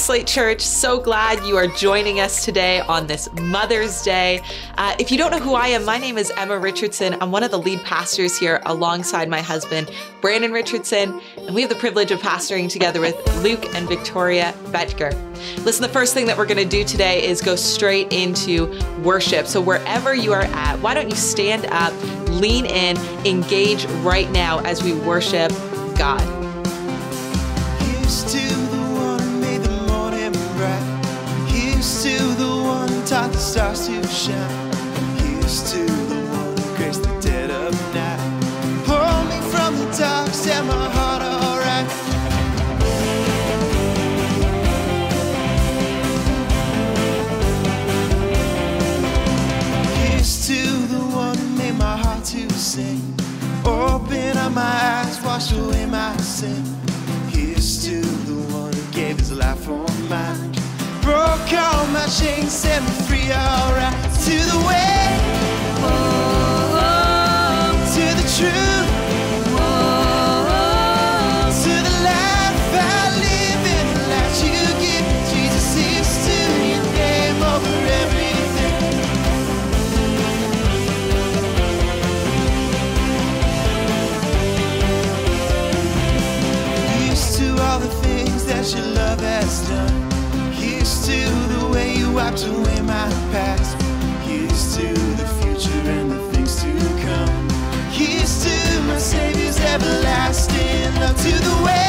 Slate Church, so glad you are joining us today on this Mother's Day. Uh, if you don't know who I am, my name is Emma Richardson. I'm one of the lead pastors here alongside my husband, Brandon Richardson, and we have the privilege of pastoring together with Luke and Victoria Betger. Listen, the first thing that we're going to do today is go straight into worship. So, wherever you are at, why don't you stand up, lean in, engage right now as we worship God. Stars to shine. Here's to the one who graced the dead of night. Pull me from the dark, set my heart alright. Here's to the one who made my heart to sing. Open up my eyes, free, alright. To the way, wiped away my past. Here's to the future and the things to come. Here's to my Savior's everlasting love. To the way,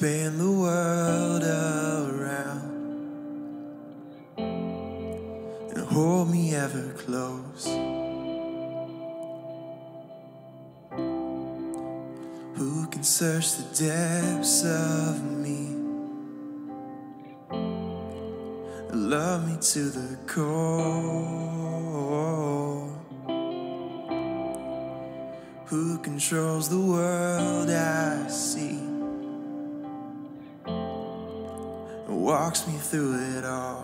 Span the world around and hold me ever close? Who can search the depths of me love me to the core? Who controls the world I see walks me through it all?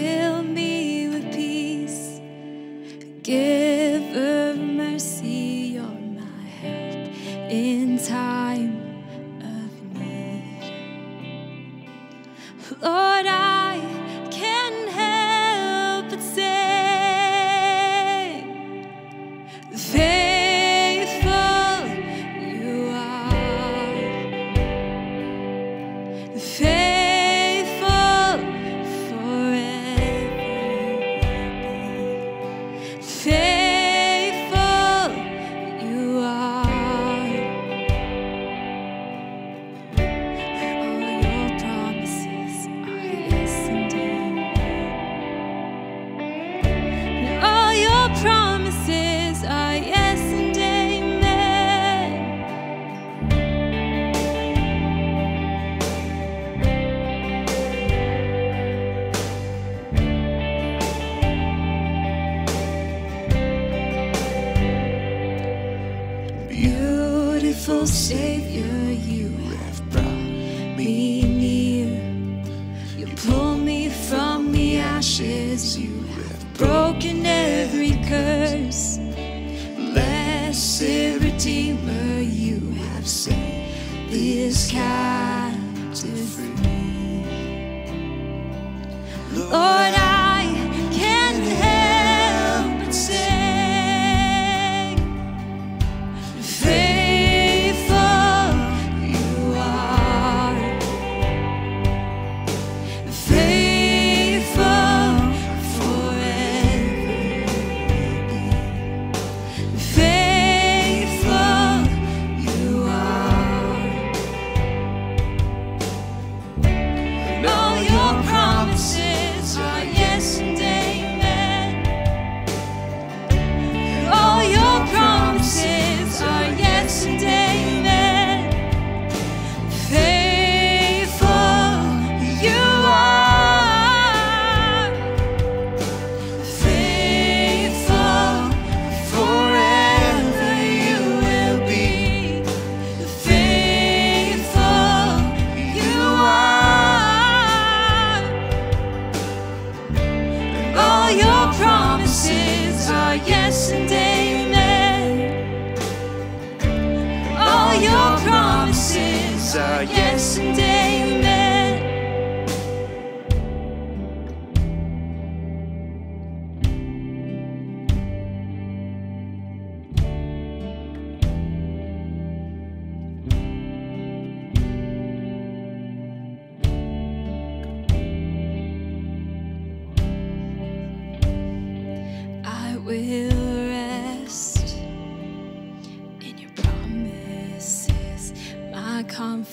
Have yes and amen. All your promises are yes and amen.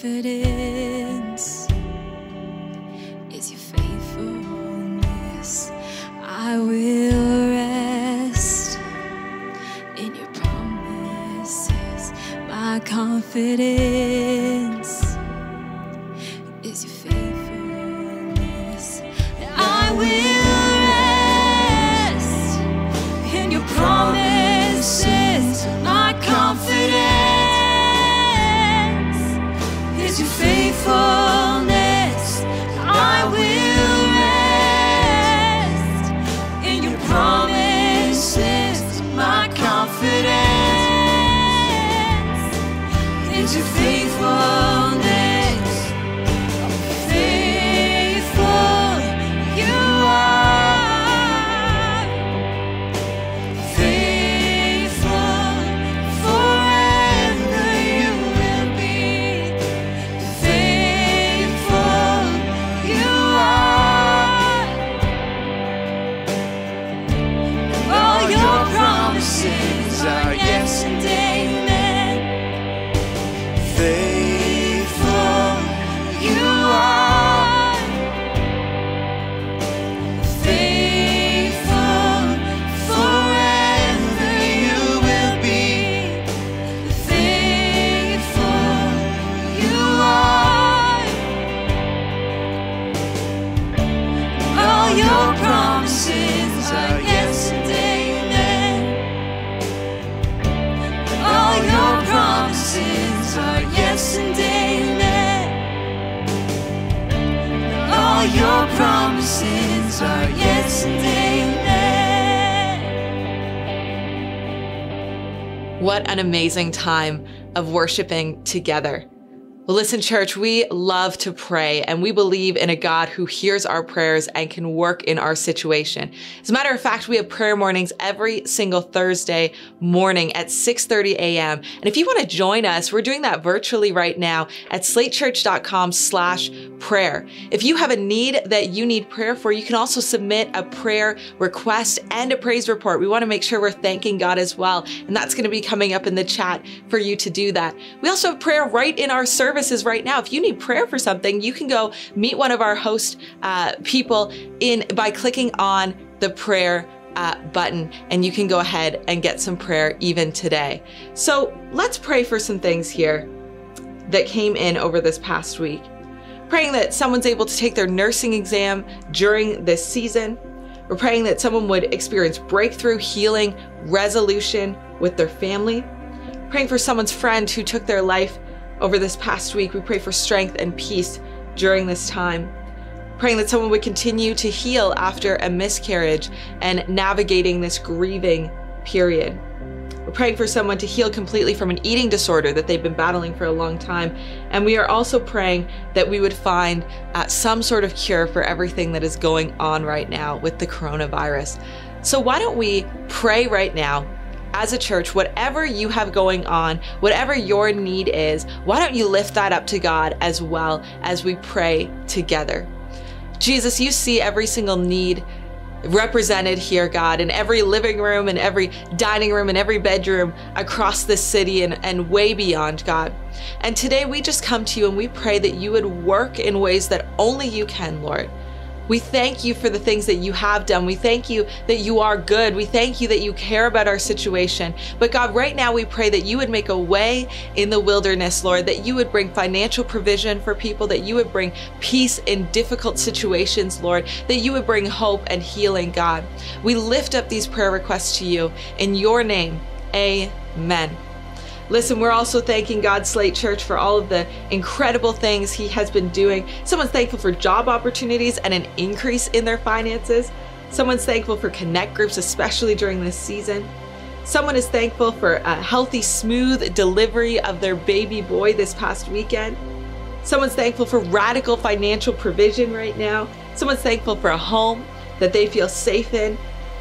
Confidence amazing time of worshiping together. Well, listen, church, we love to pray and we believe in a God who hears our prayers and can work in our situation. As a matter of fact, we have prayer mornings every single Thursday morning at 6:30 a.m. And if you want to join us, we're doing that virtually right now at slatechurch.com slash prayer. If you have a need that you need prayer for, you can also submit a prayer request and a praise report. We want to make sure we're thanking God as well. And that's going to be coming up in the chat for you to do that. We also have prayer right in our services right now. If you need prayer for something, you can go meet one of our host uh, people in by clicking on the prayer uh, button and you can go ahead and get some prayer even today. So let's pray for some things here that came in over this past week. Praying that someone's able to take their nursing exam during this season. We're praying that someone would experience breakthrough, healing, resolution with their family. Praying for someone's friend who took their life over this past week. We pray for strength and peace during this time. Praying that someone would continue to heal after a miscarriage and navigating this grieving period. We're praying for someone to heal completely from an eating disorder that they've been battling for a long time. And we are also praying that we would find uh, some sort of cure for everything that is going on right now with the coronavirus. So, why don't we pray right now? As a church, whatever you have going on, whatever your need is, why don't you lift that up to God as well as we pray together? Jesus, you see every single need represented here, God, in every living room in every dining room in every bedroom across this city and, and way beyond, God. And today we just come to you and we pray that you would work in ways that only you can, Lord. We thank you for the things that you have done. We thank you that you are good. We thank you that you care about our situation. But God, right now we pray that you would make a way in the wilderness, Lord, that you would bring financial provision for people, that you would bring peace in difficult situations, Lord, that you would bring hope and healing, God. We lift up these prayer requests to you in your name. Amen. Listen, we're also thanking God Slate Church for all of the incredible things He has been doing. Someone's thankful for job opportunities and an increase in their finances. Someone's thankful for connect groups, especially during this season. Someone is thankful for a healthy, smooth delivery of their baby boy this past weekend. Someone's thankful for radical financial provision right now. Someone's thankful for a home that they feel safe in.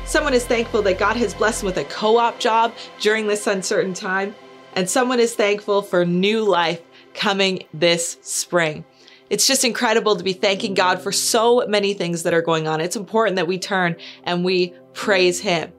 Someone is thankful that God has blessed them with a co op job during this uncertain time. And someone is thankful for new life coming this spring. It's just incredible to be thanking God for so many things that are going on. It's important that we turn and we praise Him.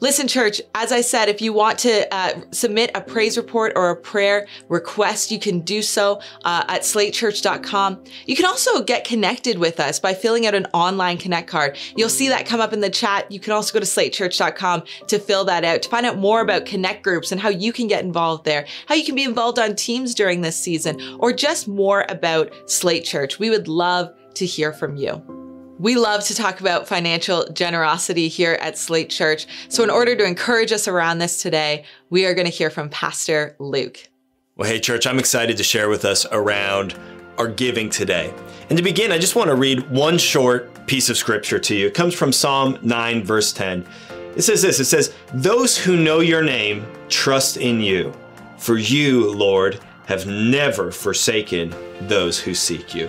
Listen, church, as I said, if you want to uh, submit a praise report or a prayer request, you can do so uh, at slatechurch.com. You can also get connected with us by filling out an online connect card. You'll see that come up in the chat. You can also go to slatechurch.com to fill that out, to find out more about connect groups and how you can get involved there, how you can be involved on teams during this season, or just more about Slate Church. We would love to hear from you. We love to talk about financial generosity here at Slate Church. So, in order to encourage us around this today, we are going to hear from Pastor Luke. Well, hey, church, I'm excited to share with us around our giving today. And to begin, I just want to read one short piece of scripture to you. It comes from Psalm 9, verse 10. It says this It says, Those who know your name trust in you, for you, Lord, have never forsaken those who seek you.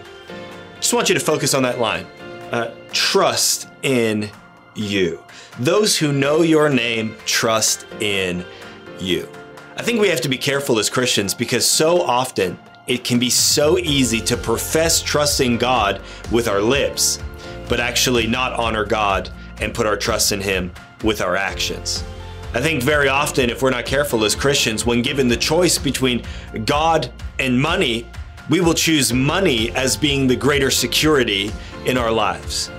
Just want you to focus on that line uh, trust in you. Those who know your name trust in you. I think we have to be careful as Christians because so often it can be so easy to profess trusting God with our lips, but actually not honor God and put our trust in Him with our actions. I think very often, if we're not careful as Christians, when given the choice between God and money, we will choose money as being the greater security in our lives.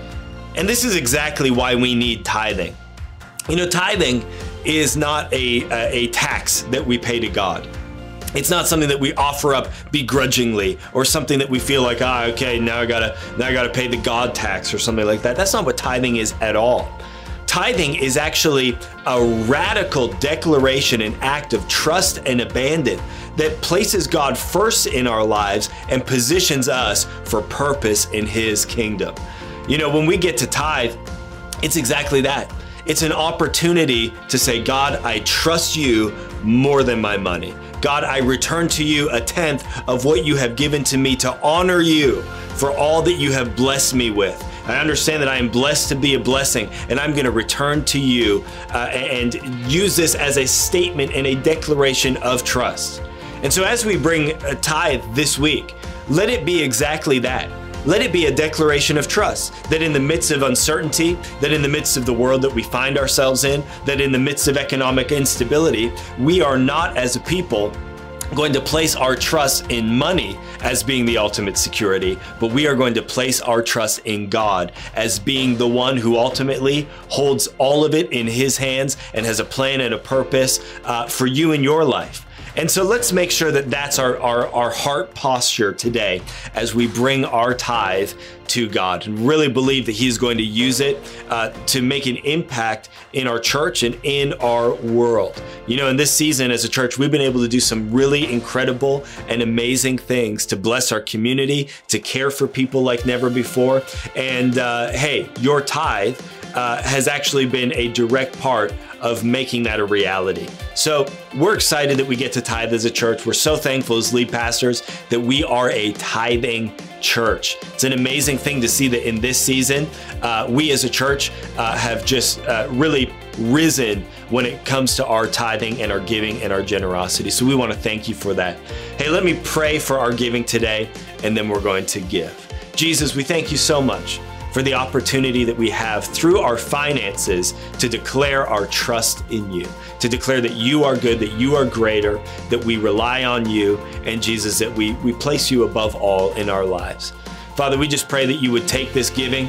And this is exactly why we need tithing. You know, tithing is not a, a, a tax that we pay to God. It's not something that we offer up begrudgingly or something that we feel like, ah, okay, now I gotta now I gotta pay the God tax or something like that. That's not what tithing is at all. Tithing is actually a radical declaration and act of trust and abandon that places God first in our lives and positions us for purpose in His kingdom. You know, when we get to tithe, it's exactly that. It's an opportunity to say, God, I trust you more than my money. God, I return to you a tenth of what you have given to me to honor you for all that you have blessed me with. I understand that I am blessed to be a blessing, and I'm going to return to you uh, and use this as a statement and a declaration of trust. And so, as we bring a tithe this week, let it be exactly that. Let it be a declaration of trust that in the midst of uncertainty, that in the midst of the world that we find ourselves in, that in the midst of economic instability, we are not as a people going to place our trust in money as being the ultimate security, but we are going to place our trust in God as being the one who ultimately holds all of it in His hands and has a plan and a purpose uh, for you in your life. And so let's make sure that that's our, our, our heart posture today as we bring our tithe to God and really believe that He's going to use it uh, to make an impact in our church and in our world. You know, in this season as a church, we've been able to do some really incredible and amazing things to bless our community, to care for people like never before. And uh, hey, your tithe uh, has actually been a direct part of making that a reality. So we're excited that we get to tithe as a church. We're so thankful as lead pastors that we are a tithing church. It's an amazing thing to see that in this season, uh, we as a church uh, have just uh, really risen when it comes to our tithing and our giving and our generosity. So we want to thank you for that. Hey, let me pray for our giving today, and then we're going to give. Jesus, we thank you so much for the opportunity that we have through our finances to declare our trust in you, to declare that you are good, that you are greater, that we rely on you, and Jesus, that we, we place you above all in our lives. Father, we just pray that you would take this giving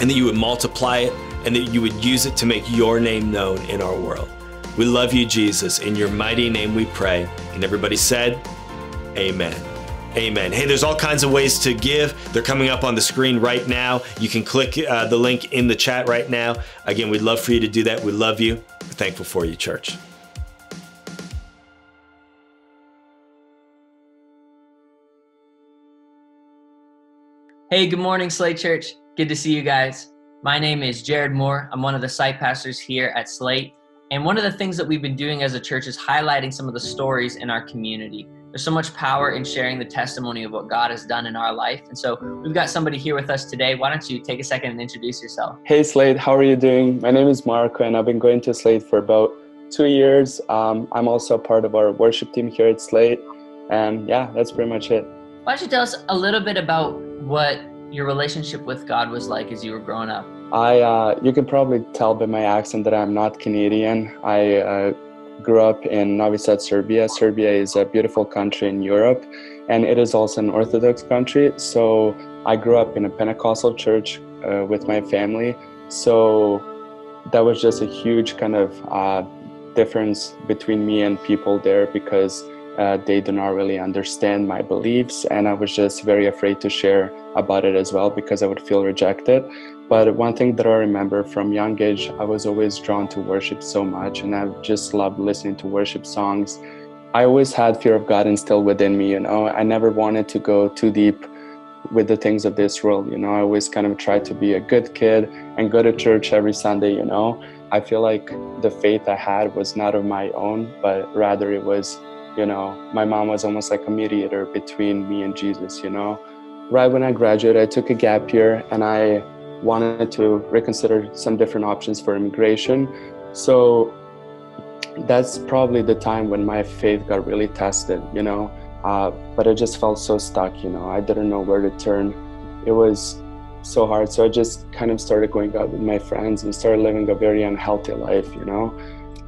and that you would multiply it and that you would use it to make your name known in our world. We love you, Jesus. In your mighty name we pray. And everybody said, Amen. Amen. Hey, there's all kinds of ways to give. They're coming up on the screen right now. You can click uh, the link in the chat right now. Again, we'd love for you to do that. We love you. We're thankful for you, church. Hey, good morning, Slate Church. Good to see you guys. My name is Jared Moore. I'm one of the site pastors here at Slate. And one of the things that we've been doing as a church is highlighting some of the stories in our community There's so much power in sharing the testimony of what God has done in our life. And so we've got somebody here with us today. Why don't you take a second and introduce yourself? Hey Slate, how are you doing? My name is Marco, and I've been going to Slate for about two years. Um, I'm also part of our worship team here at Slate. And yeah, that's pretty much it. Why don't you tell us a little bit about what your relationship with God was like as you were growing up? I, uh, you can probably tell by my accent that I'm not Canadian. I uh, grew up in Novi Sad, Serbia. Serbia is a beautiful country in Europe, and it is also an Orthodox country. So I grew up in a Pentecostal church uh, with my family. So that was just a huge kind of uh, difference between me and people there because uh, they do not really understand my beliefs, and I was just very afraid to share about it as well because I would feel rejected. But one thing that I remember from young age, I was always drawn to worship so much, and I just loved listening to worship songs. I always had fear of God instilled within me, you know. I never wanted to go too deep with the things of this world, you know. I always kind of tried to be a good kid and go to church every Sunday, you know. I feel like the faith I had was not of my own, but rather it was, you know, my mom was almost like a mediator between me and Jesus, you know. Right when I graduated, I took a gap year and I wanted to reconsider some different options for immigration. So that's probably the time when my faith got really tested, you know. Uh, but I just felt so stuck, you know. I didn't know where to turn. It was so hard. So I just kind of started going out with my friends and started living a very unhealthy life, you know.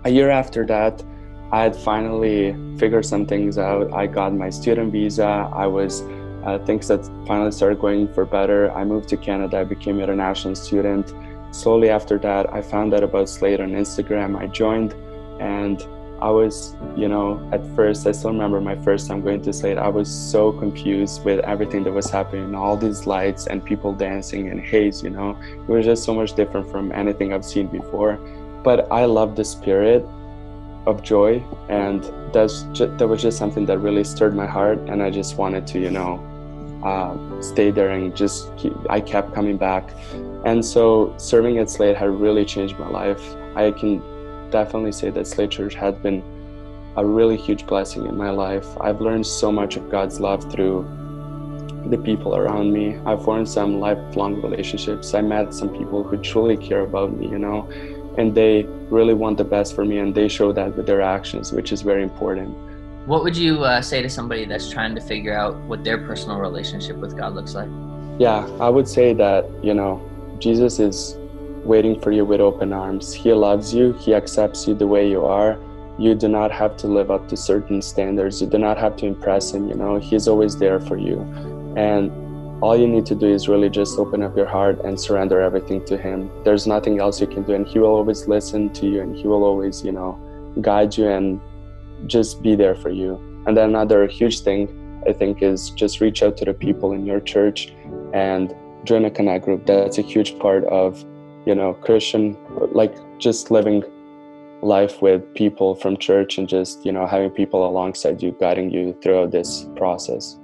A year after that, I had finally figured some things out. I got my student visa. I was uh, things that finally started going for better. I moved to Canada, I became an international student. Slowly after that, I found out about Slate on Instagram. I joined, and I was, you know, at first, I still remember my first time going to Slate. I was so confused with everything that was happening, all these lights and people dancing and haze, you know. It was just so much different from anything I've seen before. But I love the spirit of joy, and that's just, that was just something that really stirred my heart, and I just wanted to, you know, uh, stay there and just keep, I kept coming back. And so serving at Slate had really changed my life. I can definitely say that Slate Church has been a really huge blessing in my life. I've learned so much of God's love through the people around me. I've formed some lifelong relationships. I met some people who truly care about me, you know, and they really want the best for me and they show that with their actions, which is very important. What would you uh, say to somebody that's trying to figure out what their personal relationship with God looks like? Yeah, I would say that, you know, Jesus is waiting for you with open arms. He loves you, He accepts you the way you are. You do not have to live up to certain standards, you do not have to impress Him, you know, He's always there for you. And all you need to do is really just open up your heart and surrender everything to Him. There's nothing else you can do, and He will always listen to you and He will always, you know, guide you and just be there for you. And then another huge thing I think is just reach out to the people in your church and join a connect group. That's a huge part of, you know, Christian like just living life with people from church and just, you know, having people alongside you guiding you throughout this process.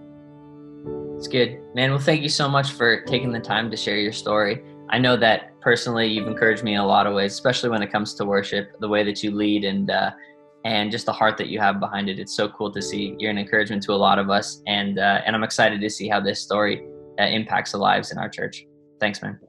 It's good. Man, well thank you so much for taking the time to share your story. I know that personally you've encouraged me in a lot of ways, especially when it comes to worship, the way that you lead and uh, and just the heart that you have behind it. It's so cool to see. You're an encouragement to a lot of us, and uh, and I'm excited to see how this story uh, impacts the lives in our church. Thanks, man.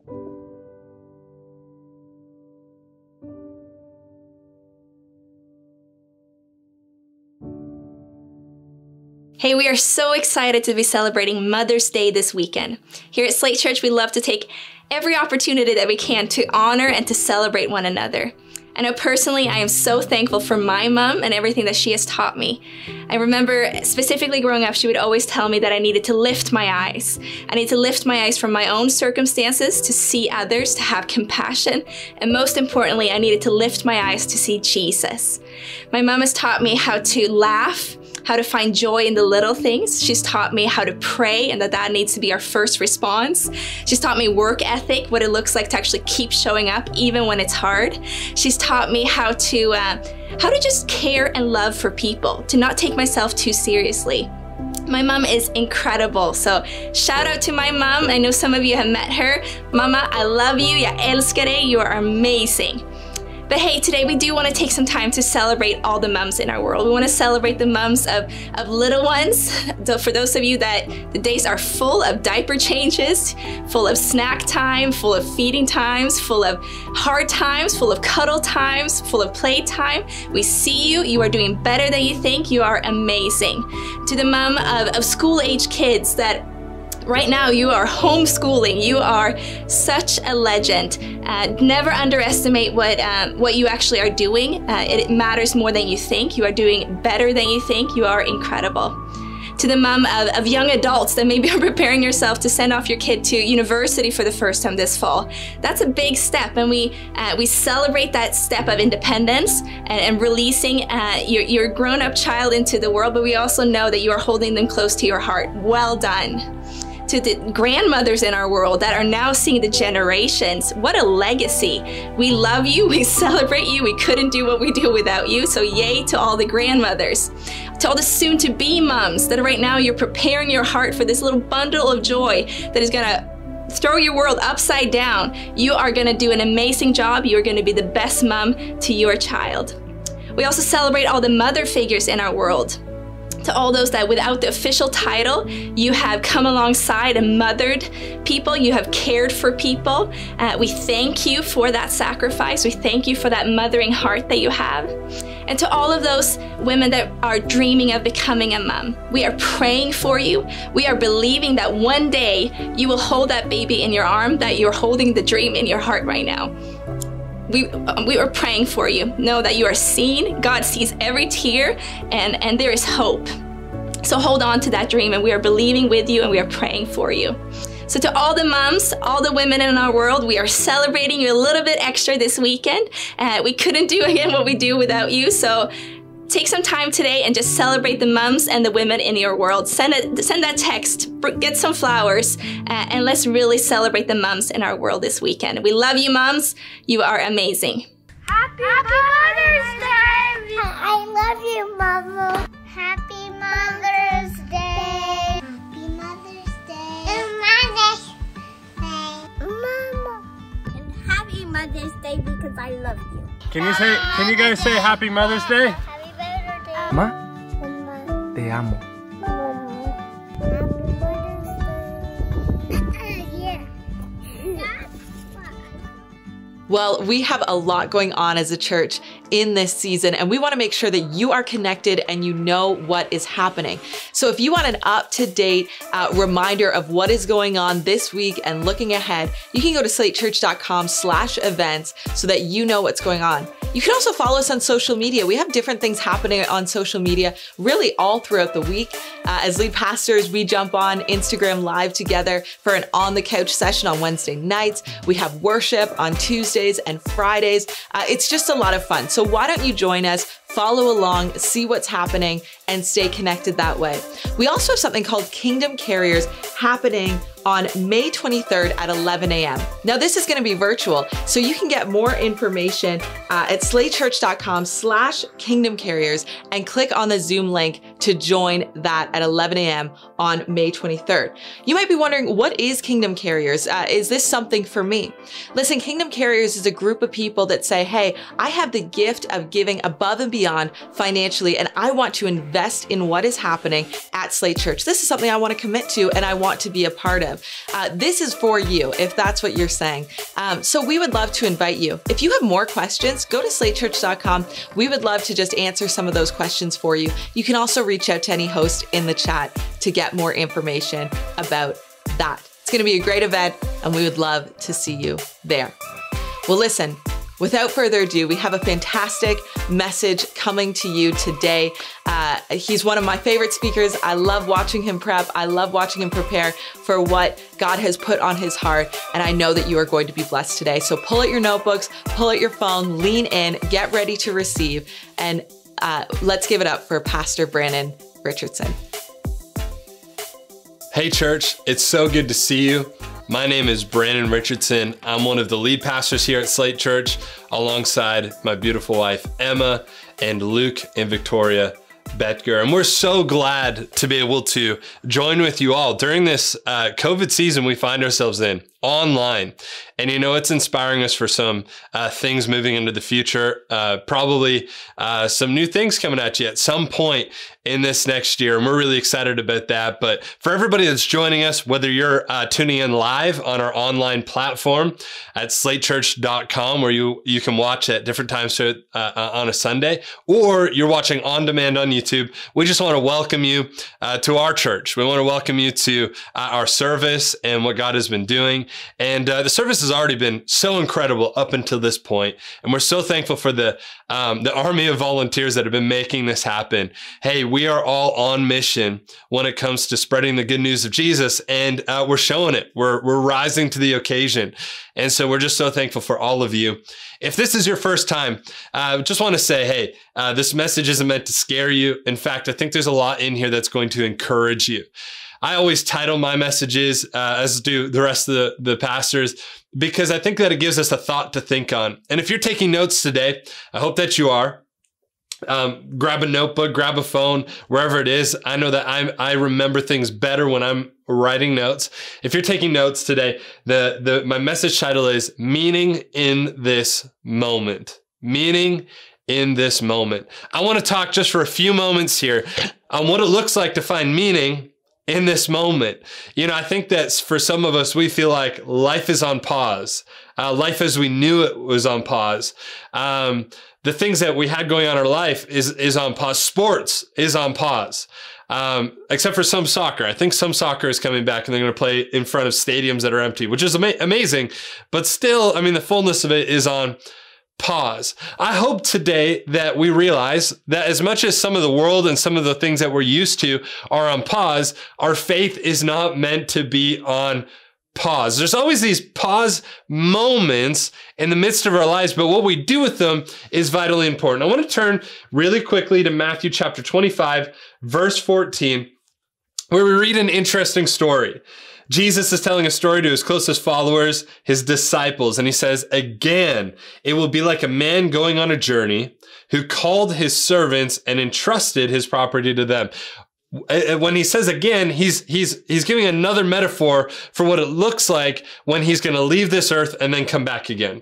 Hey, we are so excited to be celebrating Mother's Day this weekend. Here at Slate Church, we love to take every opportunity that we can to honor and to celebrate one another. I know personally, I am so thankful for my mom and everything that she has taught me. I remember specifically growing up, she would always tell me that I needed to lift my eyes. I need to lift my eyes from my own circumstances to see others, to have compassion, and most importantly, I needed to lift my eyes to see Jesus. My mom has taught me how to laugh how to find joy in the little things. She's taught me how to pray and that that needs to be our first response. She's taught me work ethic, what it looks like to actually keep showing up even when it's hard. She's taught me how to uh, how to just care and love for people, to not take myself too seriously. My mom is incredible. So shout out to my mom. I know some of you have met her. Mama, I love you. Älskar dig. You are amazing. But hey, today we do want to take some time to celebrate all the mums in our world. We want to celebrate the mums of, of little ones. So for those of you that the days are full of diaper changes, full of snack time, full of feeding times, full of hard times, full of cuddle times, full of play time, we see you. You are doing better than you think. You are amazing. To the mom of, of school age kids that Right now, you are homeschooling. You are such a legend. Uh, never underestimate what um, what you actually are doing. Uh, it matters more than you think. You are doing better than you think. You are incredible to the mom of, of, young adults that maybe are preparing yourself to send off your kid to university for the first time this fall. That's a big step, and we uh, we celebrate that step of independence and, and releasing uh, your, your grown up child into the world. But we also know that you are holding them close to your heart. Well done to the grandmothers in our world that are now seeing the generations. What a legacy. We love you, we celebrate you, we couldn't do what we do without you. So, yay to all the grandmothers. To all the soon to be moms that right now you're preparing your heart for this little bundle of joy that is going to throw your world upside down. You are going to do an amazing job. You are going to be the best mom to your child. We also celebrate all the mother figures in our world to all those that without the official title, you have come alongside and mothered people, you have cared for people. Uh, we thank you for that sacrifice. We thank you for that mothering heart that you have. And to all of those women that are dreaming of becoming a mom, we are praying for you. We are believing that one day you will hold that baby in your arm, that you're holding the dream in your heart right now we we are praying for you. Know that you are seen. God sees every tear, and and there is hope. So hold on to that dream, and we are believing with you, and we are praying for you. So to all the moms, all the women in our world, we are celebrating you a little bit extra this weekend. Uh, we couldn't do again what we do without you. So take some time today and just celebrate the moms and the women in your world. Send a, send that text, get some flowers, uh, and let's really celebrate the moms in our world this weekend. We love you, moms. You are amazing. Happy, Happy Mother's Day! I love you, Mama. Happy Mother's Day. Happy Mother's Day. Mother's Day. Mama. And happy Mother's Day because I love you. Can you say? Can you guys say Happy Mother's Day? Mamá, te amo. Well, we have a lot going on as a church in this season, and we want to make sure that you are connected and you know what is happening. So, if you want an up to date uh, reminder of what is going on this week and looking ahead, you can go to slatechurch.com/slash events so that you know what's going on. You can also follow us on social media. We have different things happening on social media really all throughout the week. Uh, as lead pastors, we jump on Instagram Live together for an on the couch session on Wednesday nights. We have worship on Tuesdays and Fridays. Uh, it's just a lot of fun. So why don't you join us? Follow along, see what's happening, and stay connected that way. We also have something called Kingdom Carriers happening on May 23rd at 11 a.m. Now this is going to be virtual, so you can get more information uh, at slatechurch.com slash kingdom carriers and click on the Zoom link to join that at 11 a.m. on May 23rd. You might be wondering, what is Kingdom Carriers? Uh, is this something for me? Listen, Kingdom Carriers is a group of people that say, hey, I have the gift of giving above and beyond financially, and I want to invest in what is happening at Slate Church. This is something I want to commit to and I want to be a part of. Uh, this is for you, if that's what you're saying. Um, so we would love to invite you. If you have more questions, go to slatechurch.com. We would love to just answer some of those questions for you. You can also reach out to any host in the chat to get more information about that. It's going to be a great event, and we would love to see you there. Well, listen, Without further ado, we have a fantastic message coming to you today. Uh, he's one of my favorite speakers. I love watching him prep. I love watching him prepare for what God has put on his heart. And I know that you are going to be blessed today. So pull out your notebooks, pull out your phone, lean in, get ready to receive. And uh, let's give it up for Pastor Brandon Richardson. Hey, church, it's so good to see you. My name is Brandon Richardson. I'm one of the lead pastors here at Slate Church, alongside my beautiful wife, Emma, and Luke and Victoria Betger. And we're so glad to be able to join with you all during this uh, COVID season we find ourselves in. Online. And you know, it's inspiring us for some uh, things moving into the future. Uh, probably uh, some new things coming at you at some point in this next year. And we're really excited about that. But for everybody that's joining us, whether you're uh, tuning in live on our online platform at slatechurch.com, where you, you can watch at different times uh, uh, on a Sunday, or you're watching on demand on YouTube, we just want to welcome you to our church. We want to welcome you to our service and what God has been doing. And uh, the service has already been so incredible up until this point, and we're so thankful for the um, the army of volunteers that have been making this happen. Hey, we are all on mission when it comes to spreading the good news of Jesus, and uh, we're showing it. We're we're rising to the occasion, and so we're just so thankful for all of you. If this is your first time, I uh, just want to say, hey, uh, this message isn't meant to scare you. In fact, I think there's a lot in here that's going to encourage you. I always title my messages, uh, as do the rest of the, the pastors, because I think that it gives us a thought to think on. And if you're taking notes today, I hope that you are. Um, grab a notebook, grab a phone, wherever it is. I know that I I remember things better when I'm writing notes. If you're taking notes today, the the my message title is meaning in this moment. Meaning in this moment. I want to talk just for a few moments here on what it looks like to find meaning in this moment. You know, I think that for some of us, we feel like life is on pause. Uh, life as we knew it was on pause. Um, the things that we had going on in our life is is on pause. Sports is on pause. Um, except for some soccer. I think some soccer is coming back and they're going to play in front of stadiums that are empty, which is ama- amazing. But still, I mean, the fullness of it is on pause. I hope today that we realize that as much as some of the world and some of the things that we're used to are on pause, our faith is not meant to be on pause. There's always these pause moments in the midst of our lives, but what we do with them is vitally important. I want to turn really quickly to Matthew chapter 25, verse 14, where we read an interesting story. Jesus is telling a story to his closest followers, his disciples, and he says, Again, it will be like a man going on a journey who called his servants and entrusted his property to them. Uh, uh, when he says again, he's he's he's giving another metaphor for what it looks like when he's going to leave this earth and then come back again.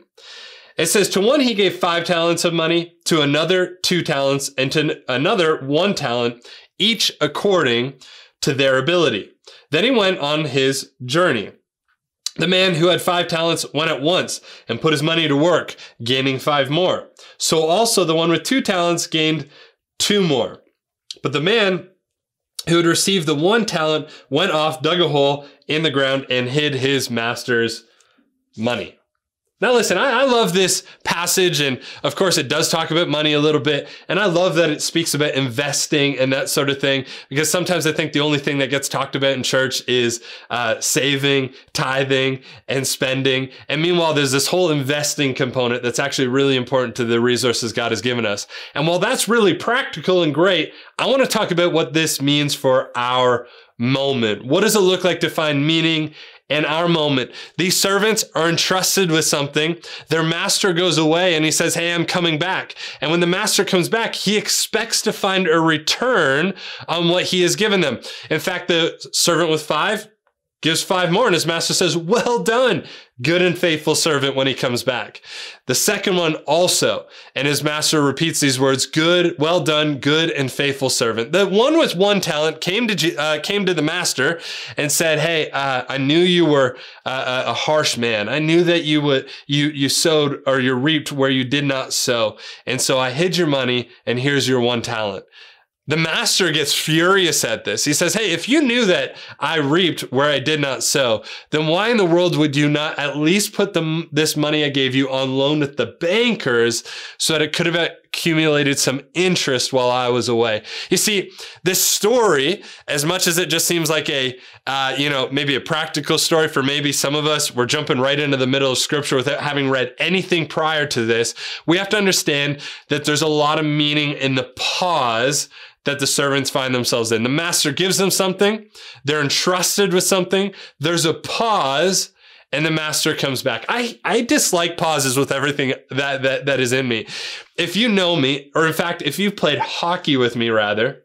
It says, To one he gave five talents of money, to another two talents, and to another one talent, each according to their ability. Then he went on his journey. The man who had five talents went at once and put his money to work, gaining five more. So also the one with two talents gained two more. But the man who had received the one talent went off, dug a hole in the ground, and hid his master's money. Now, listen, I, I, love this passage, and of course, it does talk about money a little bit. And I love that it speaks about investing and that sort of thing, because sometimes I think the only thing that gets talked about in church is uh, saving, tithing, and spending. And meanwhile, there's this whole investing component that's actually really important to the resources God has given us. And while that's really practical and great, I want to talk about what this means for our moment. What does it look like to find meaning in our moment. These servants are entrusted with something. Their master goes away and he says, Hey, I'm coming back. And when the master comes back, he expects to find a return on what he has given them. In fact, the servant with five gives five more, and his master says, Well done, good and faithful servant, when he comes back. The second one also, and his master repeats these words, Good, well done, good and faithful servant. The one with one talent came to, uh, came to the master and said, Hey, uh, I knew you were uh, a harsh man. I knew that you would, you, you sowed or you reaped where you did not sow. And so I hid your money, and here's your one talent. The master gets furious at this. He says, Hey, if you knew that I reaped where I did not sow, then why in the world would you not at least put the, this money I gave you on loan with the bankers so that it could have accumulated some interest while I was away? You see, this story, as much as it just seems like a, uh, you know, maybe a practical story for maybe some of us, we're jumping right into the middle of scripture without having read anything prior to this. We have to understand that there's a lot of meaning in the pause that the servants find themselves in. The master gives them something, they're entrusted with something, there's a pause, and the master comes back. I, I dislike pauses with everything that, that, that is in me. If you know me, or in fact, if you've played hockey with me, rather,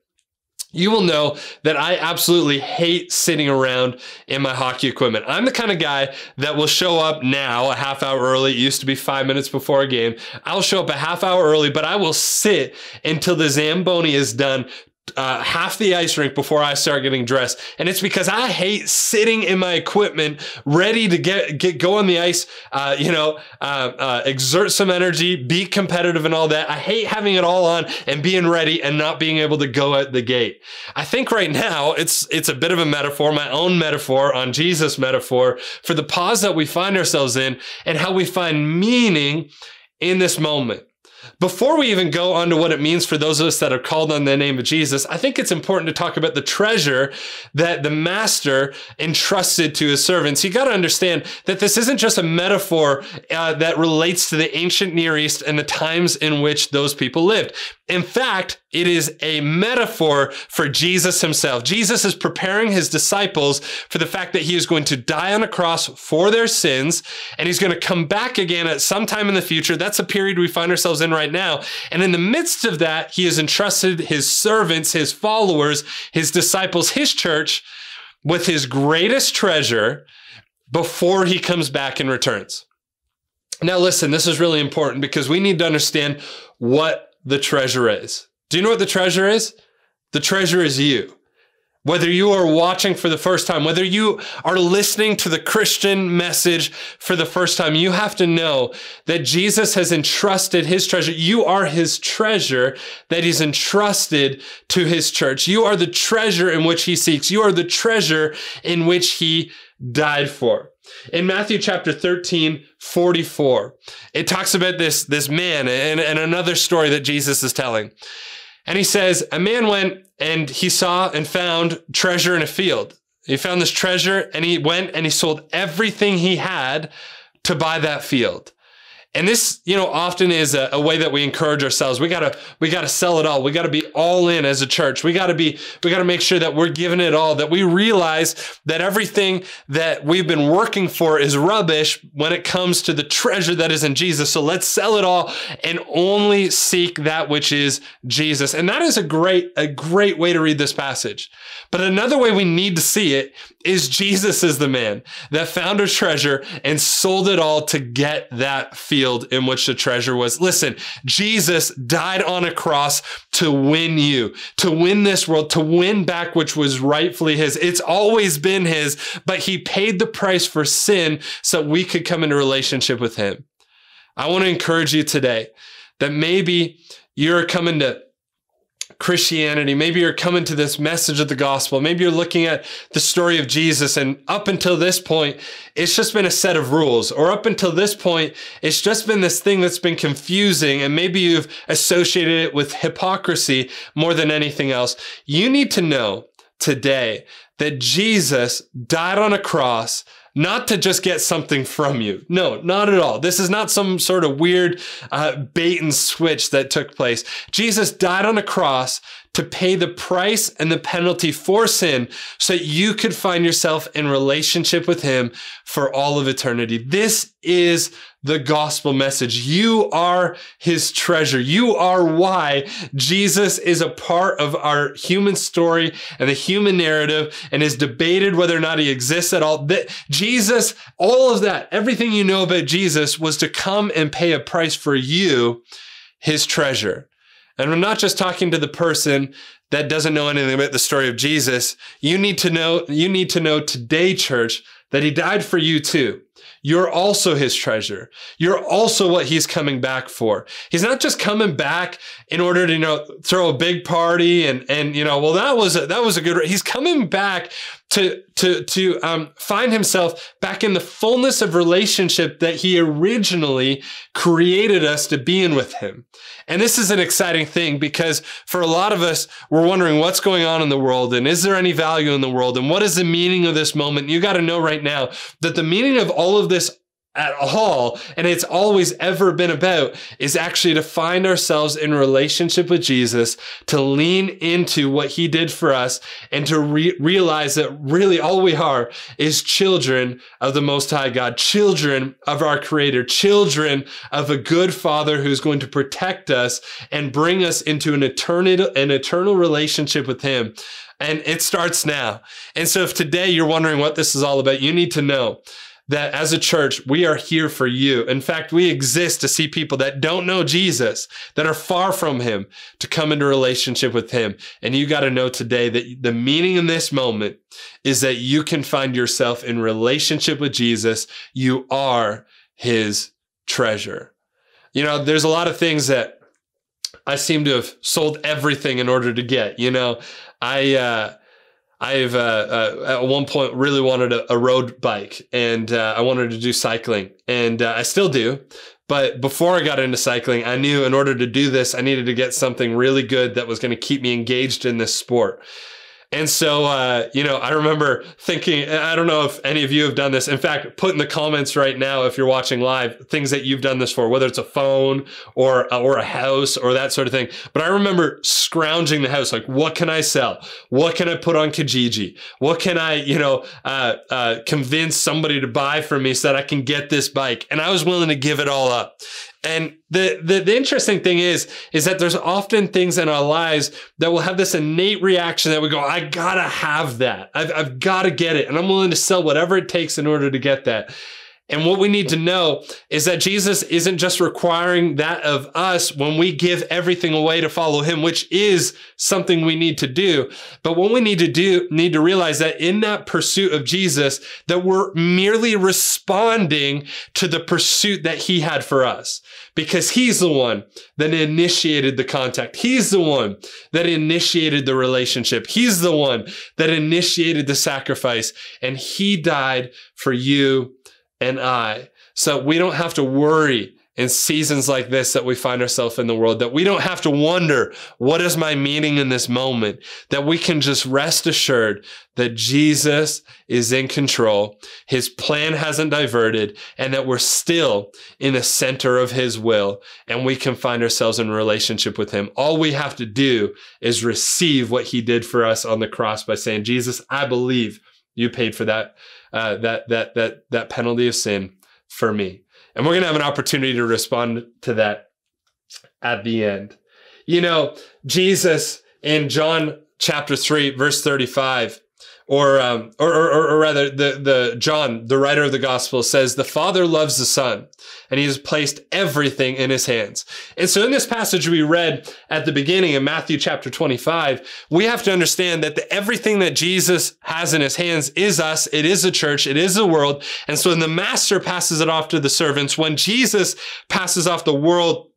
you will know that I absolutely hate sitting around in my hockey equipment. I'm the kind of guy that will show up now a half hour early. It used to be five minutes before a game. I'll show up a half hour early, but I will sit until the Zamboni is done uh, half the ice rink before I start getting dressed. And it's because I hate sitting in my equipment ready to get, get go on the ice, uh, you know, uh, uh, exert some energy, be competitive and all that. I hate having it all on and being ready and not being able to go at the gate. I think right now it's, it's a bit of a metaphor, my own metaphor on Jesus metaphor for the pause that we find ourselves in and how we find meaning in this moment. Before we even go on to what it means for those of us that are called on the name of Jesus, I think it's important to talk about the treasure that the master entrusted to his servants. You got to understand that this isn't just a metaphor uh, that relates to the ancient Near East and the times in which those people lived. In fact, it is a metaphor for Jesus himself. Jesus is preparing his disciples for the fact that he is going to die on a cross for their sins and he's going to come back again at some time in the future. That's a period we find ourselves in right now. And in the midst of that, he has entrusted his servants, his followers, his disciples, his church with his greatest treasure before he comes back and returns. Now, listen, this is really important because we need to understand what the treasure is. Do you know what the treasure is? The treasure is you. Whether you are watching for the first time, whether you are listening to the Christian message for the first time, you have to know that Jesus has entrusted his treasure. You are his treasure that he's entrusted to his church. You are the treasure in which he seeks. You are the treasure in which he died for. In Matthew chapter 13, 44, it talks about this, this man and, and another story that Jesus is telling. And he says, A man went and he saw and found treasure in a field. He found this treasure and he went and he sold everything he had to buy that field. And this, you know, often is a, a, way that we encourage ourselves. We gotta, we gotta sell it all. We gotta be all in as a church. We gotta be, we gotta make sure that we're giving it all, that we realize that everything that we've been working for is rubbish when it comes to the treasure that is in Jesus. So let's sell it all and only seek that which is Jesus. And that is a great, a great way to read this passage. But another way we need to see it is Jesus is the man that found a treasure and sold it all to get that field in which the treasure was. Listen, Jesus died on a cross to win you, to win this world, to win back which was rightfully his. It's always been his, but he paid the price for sin so we could come into relationship with him. I want to encourage you today that maybe you're coming to Christianity. Maybe you're coming to this message of the gospel. Maybe you're looking at the story of Jesus and up until this point, it's just been a set of rules. Or up until this point, it's just been this thing that's been confusing and maybe you've associated it with hypocrisy more than anything else. You need to know today that Jesus died on a cross not to just get something from you. No, not at all. This is not some sort of weird uh, bait and switch that took place. Jesus died on a cross to pay the price and the penalty for sin so that you could find yourself in relationship with him for all of eternity. This is the gospel message. You are his treasure. You are why Jesus is a part of our human story and the human narrative and is debated whether or not he exists at all. That Jesus, all of that, everything you know about Jesus was to come and pay a price for you, his treasure. And I'm not just talking to the person that doesn't know anything about the story of Jesus. You need to know, you need to know today, church, that he died for you too. You're also his treasure. You're also what he's coming back for. He's not just coming back in order to, you know, throw a big party and, and, you know, well, that was a, that was a good, he's coming back to, to, to, um, find himself back in the fullness of relationship that he originally created us to be in with him. And this is an exciting thing because for a lot of us, we're wondering what's going on in the world and is there any value in the world and what is the meaning of this moment? You got to know right now that the meaning of all of this at all and it's always ever been about is actually to find ourselves in relationship with Jesus, to lean into what he did for us and to re- realize that really all we are is children of the most high God, children of our creator, children of a good father who's going to protect us and bring us into an eternal, an eternal relationship with him. And it starts now. And so if today you're wondering what this is all about, you need to know that as a church, we are here for you. In fact, we exist to see people that don't know Jesus, that are far from him, to come into relationship with him. And you got to know today that the meaning in this moment is that you can find yourself in relationship with Jesus. You are his treasure. You know, there's a lot of things that I seem to have sold everything in order to get. You know, I, uh, I've uh, uh, at one point really wanted a, a road bike and uh, I wanted to do cycling and uh, I still do. But before I got into cycling, I knew in order to do this, I needed to get something really good that was going to keep me engaged in this sport. And so, uh, you know, I remember thinking, I don't know if any of you have done this. In fact, put in the comments right now if you're watching live things that you've done this for, whether it's a phone or or a house or that sort of thing. But I remember scrounging the house, like, what can I sell? What can I put on Kijiji? What can I, you know, uh, uh, convince somebody to buy for me so that I can get this bike? And I was willing to give it all up. And the, the, the interesting thing is, is that there's often things in our lives that will have this innate reaction that we go, I gotta have that. I've, I've gotta get it. And I'm willing to sell whatever it takes in order to get that. And what we need to know is that Jesus isn't just requiring that of us when we give everything away to follow him, which is something we need to do. But what we need to do, need to realize that in that pursuit of Jesus, that we're merely responding to the pursuit that he had for us because he's the one that initiated the contact. He's the one that initiated the relationship. He's the one that initiated the sacrifice and he died for you and I. So we don't have to worry in seasons like this that we find ourselves in the world, that we don't have to wonder, what is my meaning in this moment? That we can just rest assured that Jesus is in control. His plan hasn't diverted and that we're still in the center of his will and we can find ourselves in relationship with him. All we have to do is receive what he did for us on the cross by saying, Jesus, I believe you paid for that uh, that that that that penalty of sin for me. And we're going to have an opportunity to respond to that at the end. You know, Jesus in John chapter 3 verse 35 or, um, or, or, or rather, the, the John, the writer of the gospel, says the Father loves the Son, and He has placed everything in His hands. And so, in this passage we read at the beginning in Matthew chapter 25, we have to understand that the, everything that Jesus has in His hands is us. It is the church. It is the world. And so, when the Master passes it off to the servants, when Jesus passes off the world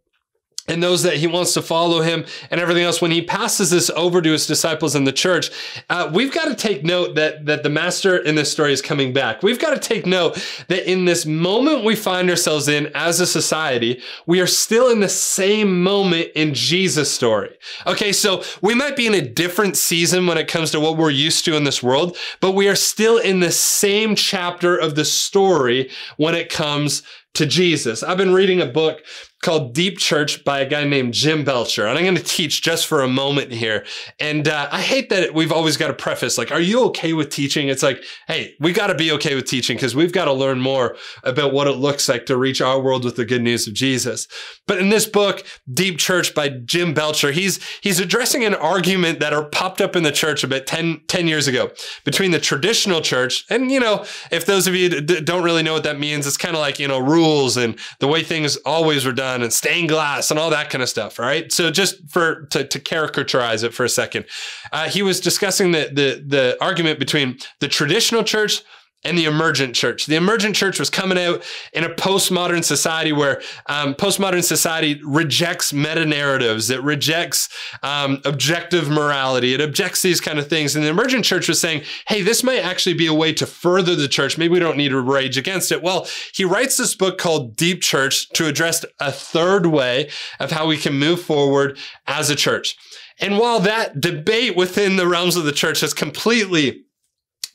and those that he wants to follow him and everything else. When he passes this over to his disciples in the church uh, we've got to take note that that the master in this story is coming back. We've got to take note that in this moment we find ourselves in as a society we are still in the same moment in jesus story. Okay so we might be in a different season when it comes to what we're used to in this world but we are still in the same chapter of the story when it comes to Jesus. I've been reading a book called Deep Church by a guy named Jim Belcher. And I'm going to teach just for a moment here. And uh, I hate that we've always got to preface, like, are you okay with teaching? It's like, hey, we got to be okay with teaching because we've got to learn more about what it looks like to reach our world with the good news of Jesus. But in this book, Deep Church by Jim Belcher, he's, he's addressing an argument that are popped up in the church about 10, 10 years ago between the traditional church. And, you know, if those of you don't really know what that means, it's kind of like, you know, rules and the way things always were done and stained glass and all that kind of stuff. all right? So just for to, to caricaturize it for a second, uh, he was discussing the the the argument between the traditional church and the emergent church. The emergent church was coming out in a postmodern society where um, postmodern society rejects meta narratives, it rejects um, objective morality, it objects these kind of things. And the emergent church was saying, hey, this might actually be a way to further the church. Maybe we don't need to rage against it. Well, he writes this book called Deep Church to address a third way of how we can move forward as a church. And while that debate within the realms of the church has completely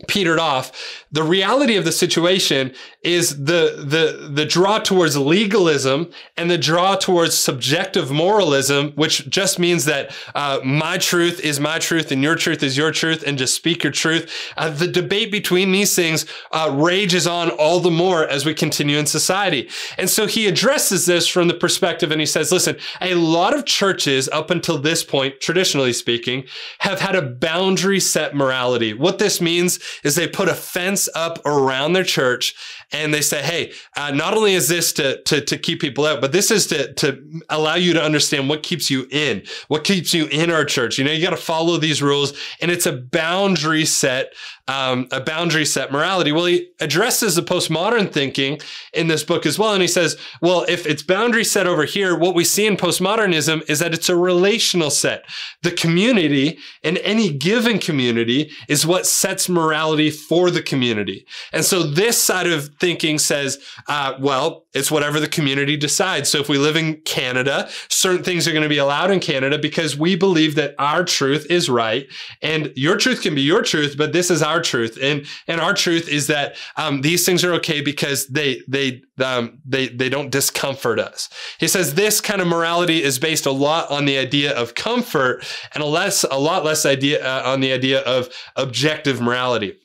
petered off. The reality of the situation is the the the draw towards legalism and the draw towards subjective moralism, which just means that uh, my truth is my truth and your truth is your truth, and just speak your truth. Uh, the debate between these things uh, rages on all the more as we continue in society. And so he addresses this from the perspective, and he says, "Listen, a lot of churches up until this point, traditionally speaking, have had a boundary set morality. What this means is they put a fence up around their church and they say, hey, uh, not only is this to, to, to keep people out, but this is to, to allow you to understand what keeps you in, what keeps you in our church. You know, you got to follow these rules and it's a boundary set, um, a boundary set morality. Well, he addresses the postmodern thinking in this book as well. And he says, well, if it's boundary set over here, what we see in postmodernism is that it's a relational set. The community in any given community is what sets morality for the community. And so this side of thinking says, uh, well, it's whatever the community decides. So if we live in Canada, certain things are going to be allowed in Canada because we believe that our truth is right, and your truth can be your truth, but this is our truth, and and our truth is that um, these things are okay because they they um, they they don't discomfort us. He says this kind of morality is based a lot on the idea of comfort and a less a lot less idea uh, on the idea of objective morality.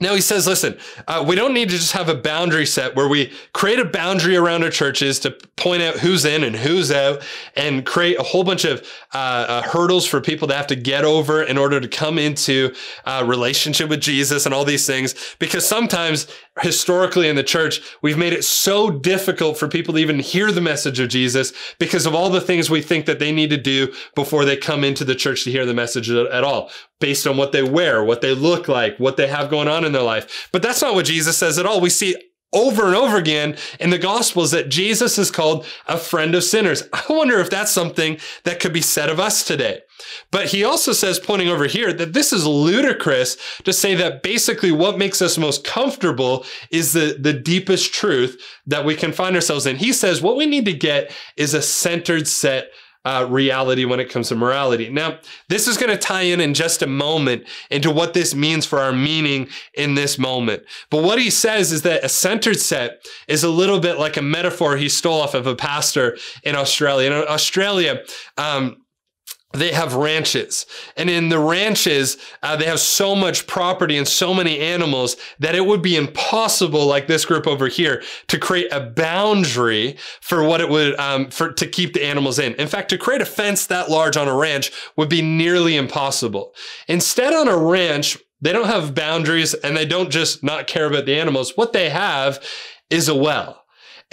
Now he says, listen, uh, we don't need to just have a boundary set where we create a boundary around our churches to point out who's in and who's out and create a whole bunch of uh, uh, hurdles for people to have to get over in order to come into a relationship with Jesus and all these things. Because sometimes historically in the church, we've made it so difficult for people to even hear the message of Jesus because of all the things we think that they need to do before they come into the church to hear the message at all, based on what they wear, what they look like, what they have going on in their life. But that's not what Jesus says at all. We see over and over again in the gospels that Jesus is called a friend of sinners. I wonder if that's something that could be said of us today. But he also says, pointing over here, that this is ludicrous to say that basically what makes us most comfortable is the, the deepest truth that we can find ourselves in. He says what we need to get is a centered set uh, reality when it comes to morality. Now, this is going to tie in in just a moment into what this means for our meaning in this moment. But what he says is that a centered set is a little bit like a metaphor he stole off of a pastor in Australia. In Australia, um, they have ranches. And in the ranches uh, they have so much property and so many animals that it would be impossible like this group over here to create a boundary for what it would um, for to keep the animals in. In fact to create a fence that large on a ranch would be nearly impossible. Instead on a ranch they don't have boundaries and they don't just not care about the animals. What they have is a well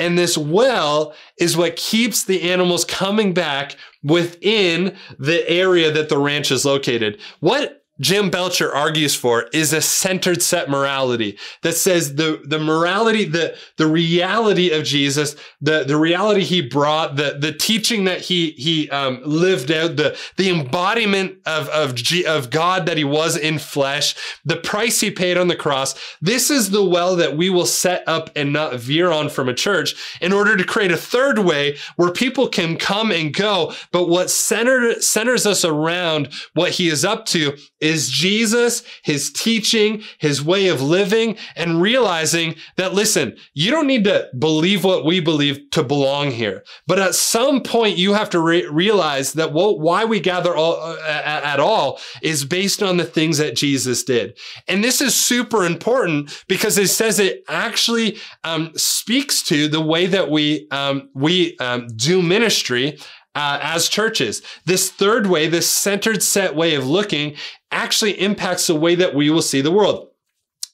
and this well is what keeps the animals coming back within the area that the ranch is located. What Jim Belcher argues for is a centered set morality that says the, the morality, the, the reality of Jesus, the, the reality he brought, the, the teaching that he, he um, lived out, the, the embodiment of, of, G, of God that he was in flesh, the price he paid on the cross. This is the well that we will set up and not veer on from a church in order to create a third way where people can come and go. But what centered, centers us around what he is up to is Jesus, his teaching, his way of living, and realizing that, listen, you don't need to believe what we believe to belong here. But at some point, you have to re- realize that what, why we gather all, uh, at, at all is based on the things that Jesus did. And this is super important because it says it actually um, speaks to the way that we, um, we um, do ministry uh, as churches. This third way, this centered set way of looking actually impacts the way that we will see the world.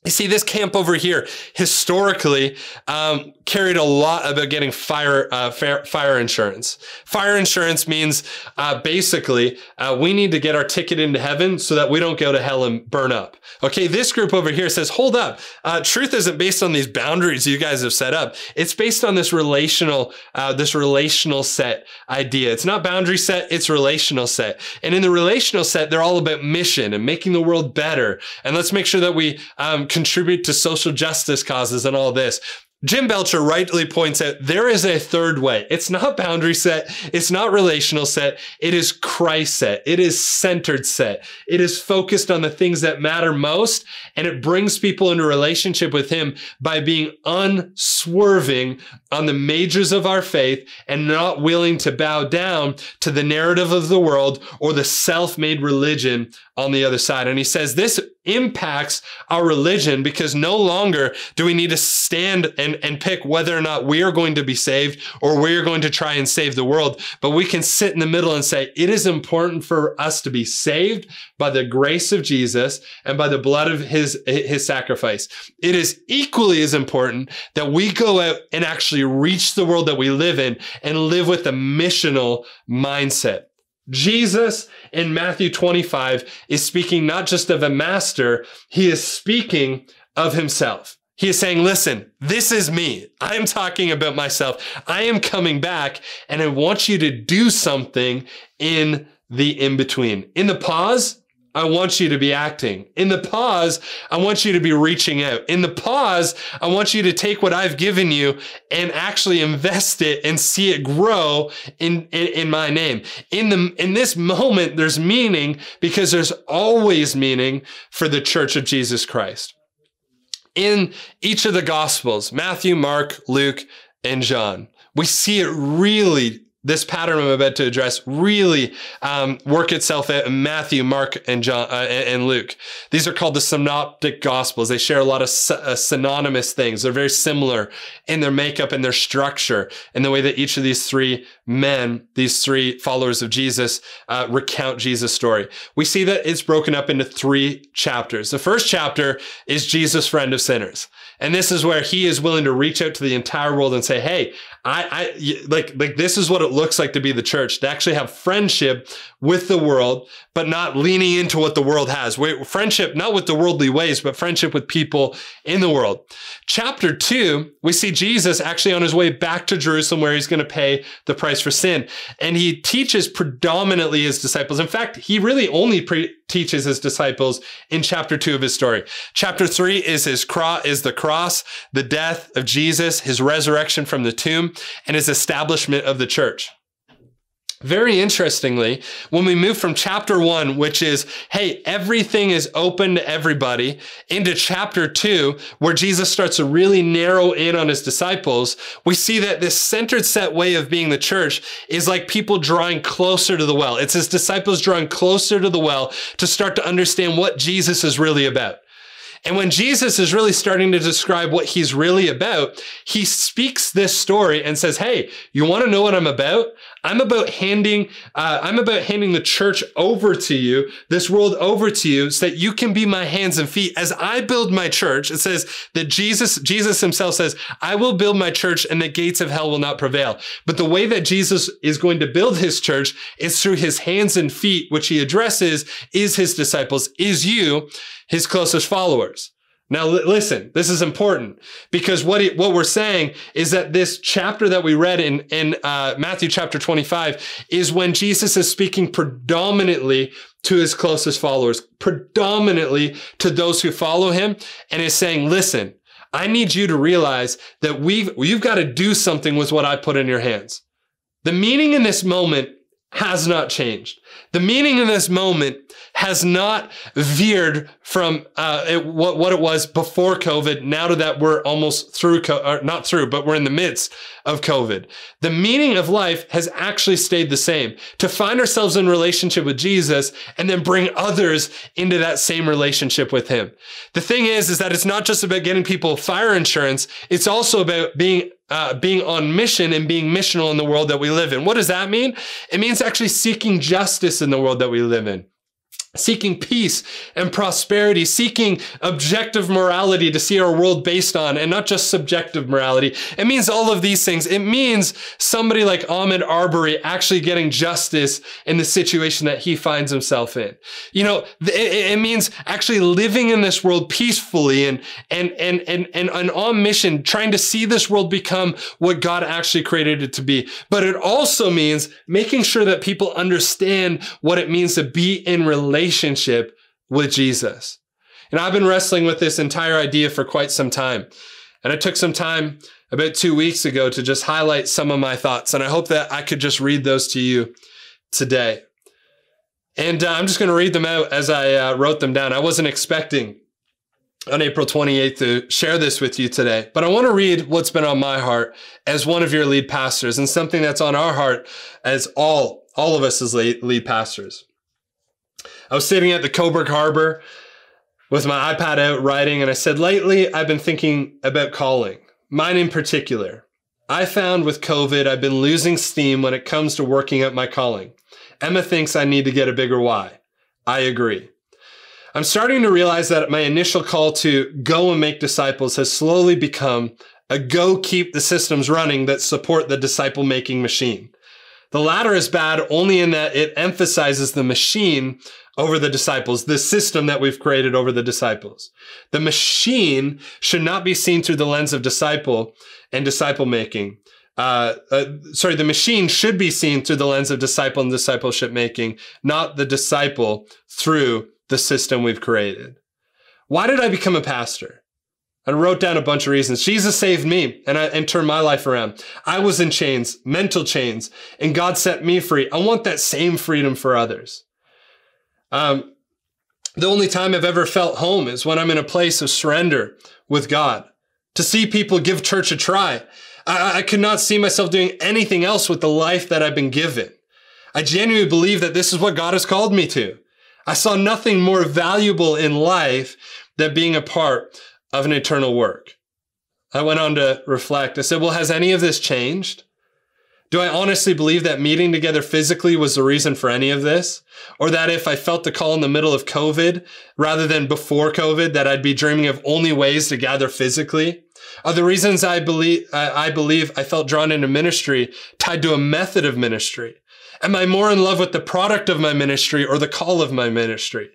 You see, this camp over here historically um, carried a lot about getting fire uh, fire insurance. Fire insurance means uh, basically uh, we need to get our ticket into heaven so that we don't go to hell and burn up. Okay, this group over here says, hold up, uh, truth isn't based on these boundaries you guys have set up. It's based on this relational uh, this relational set idea. It's not boundary set, it's relational set. And in the relational set, they're all about mission and making the world better. And let's make sure that we um, contribute to social justice causes and all this. Jim Belcher rightly points out there is a third way. It's not boundary set. It's not relational set. It is Christ set. It is centered set. It is focused on the things that matter most. And it brings people into relationship with him by being unswerving on the majors of our faith and not willing to bow down to the narrative of the world or the self-made religion on the other side. And he says this impacts our religion because no longer do we need to stand and, and pick whether or not we are going to be saved or we are going to try and save the world. But we can sit in the middle and say, it is important for us to be saved by the grace of Jesus and by the blood of his, his sacrifice. It is equally as important that we go out and actually reach the world that we live in and live with a missional mindset. Jesus in Matthew 25 is speaking not just of a master, he is speaking of himself. He is saying, listen, this is me. I'm talking about myself. I am coming back and I want you to do something in the in between. In the pause, I want you to be acting. In the pause, I want you to be reaching out. In the pause, I want you to take what I've given you and actually invest it and see it grow in, in, in, my name. In the, in this moment, there's meaning because there's always meaning for the church of Jesus Christ. In each of the gospels, Matthew, Mark, Luke, and John, we see it really this pattern I'm about to address really um, work itself out in Matthew, Mark, and John uh, and Luke. These are called the Synoptic Gospels. They share a lot of uh, synonymous things. They're very similar in their makeup and their structure, and the way that each of these three men, these three followers of Jesus, uh, recount Jesus' story. We see that it's broken up into three chapters. The first chapter is Jesus, friend of sinners. And this is where he is willing to reach out to the entire world and say, Hey, I, I like, like this is what it looks like to be the church, to actually have friendship with the world, but not leaning into what the world has. Friendship, not with the worldly ways, but friendship with people in the world. Chapter two, we see Jesus actually on his way back to Jerusalem where he's going to pay the price for sin. And he teaches predominantly his disciples. In fact, he really only pre- teaches his disciples in chapter two of his story. Chapter three is his cross, is the cross, the death of Jesus, his resurrection from the tomb, and his establishment of the church. Very interestingly, when we move from chapter one, which is, hey, everything is open to everybody, into chapter two, where Jesus starts to really narrow in on his disciples, we see that this centered set way of being the church is like people drawing closer to the well. It's his disciples drawing closer to the well to start to understand what Jesus is really about. And when Jesus is really starting to describe what he's really about, he speaks this story and says, Hey, you want to know what I'm about? I'm about handing, uh, I'm about handing the church over to you, this world over to you, so that you can be my hands and feet. As I build my church, it says that Jesus, Jesus himself says, I will build my church and the gates of hell will not prevail. But the way that Jesus is going to build his church is through his hands and feet, which he addresses is his disciples, is you his closest followers. Now, listen, this is important because what, he, what we're saying is that this chapter that we read in, in uh, Matthew chapter 25 is when Jesus is speaking predominantly to his closest followers, predominantly to those who follow him, and is saying, listen, I need you to realize that we've, you've got to do something with what I put in your hands. The meaning in this moment has not changed. The meaning in this moment has not veered from uh, it, what, what it was before COVID now to that we're almost through, or not through, but we're in the midst of COVID. The meaning of life has actually stayed the same to find ourselves in relationship with Jesus and then bring others into that same relationship with him. The thing is, is that it's not just about getting people fire insurance. It's also about being uh, being on mission and being missional in the world that we live in. What does that mean? It means actually seeking justice in the world that we live in seeking peace and prosperity, seeking objective morality to see our world based on and not just subjective morality. It means all of these things. It means somebody like Ahmaud Arbery actually getting justice in the situation that he finds himself in. You know, it, it means actually living in this world peacefully and, and, and, and, and, and on mission, trying to see this world become what God actually created it to be. But it also means making sure that people understand what it means to be in relationship relationship with Jesus. And I've been wrestling with this entire idea for quite some time. And I took some time about two weeks ago to just highlight some of my thoughts. And I hope that I could just read those to you today. And uh, I'm just going to read them out as I uh, wrote them down. I wasn't expecting on April 28th to share this with you today, but I want to read what's been on my heart as one of your lead pastors and something that's on our heart as all, all of us as lead pastors. I was sitting at the Cobourg Harbor with my iPad out writing, and I said, lately I've been thinking about calling, mine in particular. I found with COVID, I've been losing steam when it comes to working at my calling. Emma thinks I need to get a bigger why. I agree. I'm starting to realize that my initial call to go and make disciples has slowly become a go keep the systems running that support the disciple making machine. The latter is bad only in that it emphasizes the machine over the disciples, the system that we've created over the disciples. The machine should not be seen through the lens of disciple and disciple making. Uh, uh, sorry, the machine should be seen through the lens of disciple and discipleship making, not the disciple through the system we've created. Why did I become a pastor? I wrote down a bunch of reasons. Jesus saved me and, I, and turned my life around. I was in chains, mental chains, and God set me free. I want that same freedom for others. Um, the only time I've ever felt home is when I'm in a place of surrender with God. To see people give church a try, I, I could not see myself doing anything else with the life that I've been given. I genuinely believe that this is what God has called me to. I saw nothing more valuable in life than being a part of an eternal work. I went on to reflect. I said, well, has any of this changed? Do I honestly believe that meeting together physically was the reason for any of this? Or that if I felt the call in the middle of COVID rather than before COVID, that I'd be dreaming of only ways to gather physically? Are the reasons I believe, I believe I felt drawn into ministry tied to a method of ministry? Am I more in love with the product of my ministry or the call of my ministry?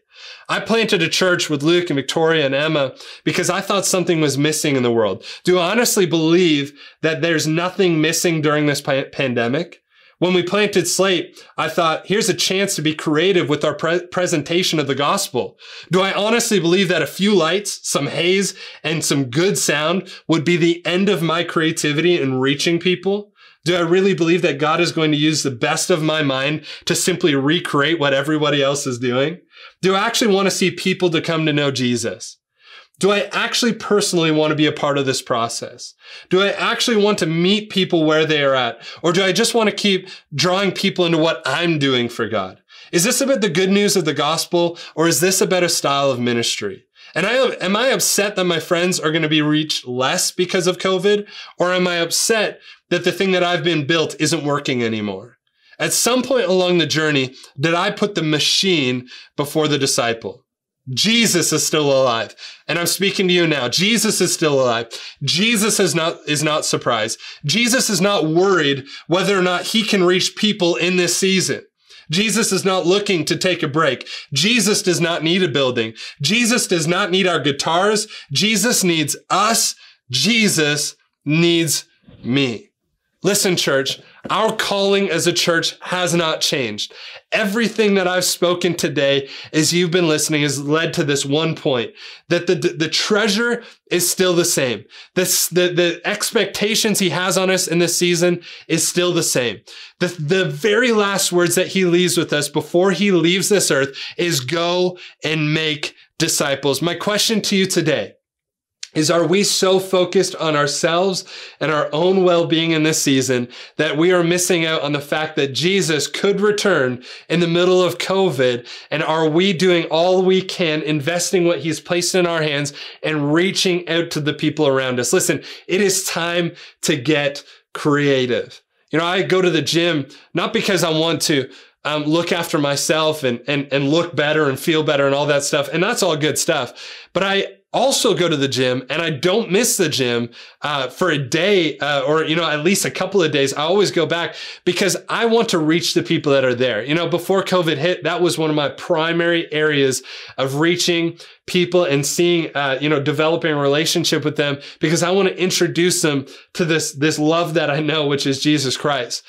I planted a church with Luke and Victoria and Emma because I thought something was missing in the world. Do I honestly believe that there's nothing missing during this pa- pandemic? When we planted Slate, I thought, here's a chance to be creative with our pre- presentation of the gospel. Do I honestly believe that a few lights, some haze, and some good sound would be the end of my creativity in reaching people? Do I really believe that God is going to use the best of my mind to simply recreate what everybody else is doing? Do I actually want to see people to come to know Jesus? Do I actually personally want to be a part of this process? Do I actually want to meet people where they are at? Or do I just want to keep drawing people into what I'm doing for God? Is this about the good news of the gospel or is this about a style of ministry? And I am I upset that my friends are going to be reached less because of COVID? Or am I upset that the thing that I've been built isn't working anymore? At some point along the journey, did I put the machine before the disciple? Jesus is still alive. And I'm speaking to you now. Jesus is still alive. Jesus is not, is not surprised. Jesus is not worried whether or not he can reach people in this season. Jesus is not looking to take a break. Jesus does not need a building. Jesus does not need our guitars. Jesus needs us. Jesus needs me. Listen, church, our calling as a church has not changed. Everything that I've spoken today, as you've been listening, has led to this one point that the, the treasure is still the same. This, the, the expectations he has on us in this season is still the same. The, the very last words that he leaves with us before he leaves this earth is go and make disciples. My question to you today is are we so focused on ourselves and our own well-being in this season that we are missing out on the fact that Jesus could return in the middle of COVID? And are we doing all we can, investing what he's placed in our hands and reaching out to the people around us? Listen, it is time to get creative. You know, I go to the gym not because I want to um, look after myself and, and, and look better and feel better and all that stuff. And that's all good stuff. But I, also go to the gym and I don't miss the gym uh, for a day uh, or, you know, at least a couple of days. I always go back because I want to reach the people that are there. You know, before COVID hit, that was one of my primary areas of reaching people and seeing, uh, you know, developing a relationship with them because I want to introduce them to this, this love that I know, which is Jesus Christ.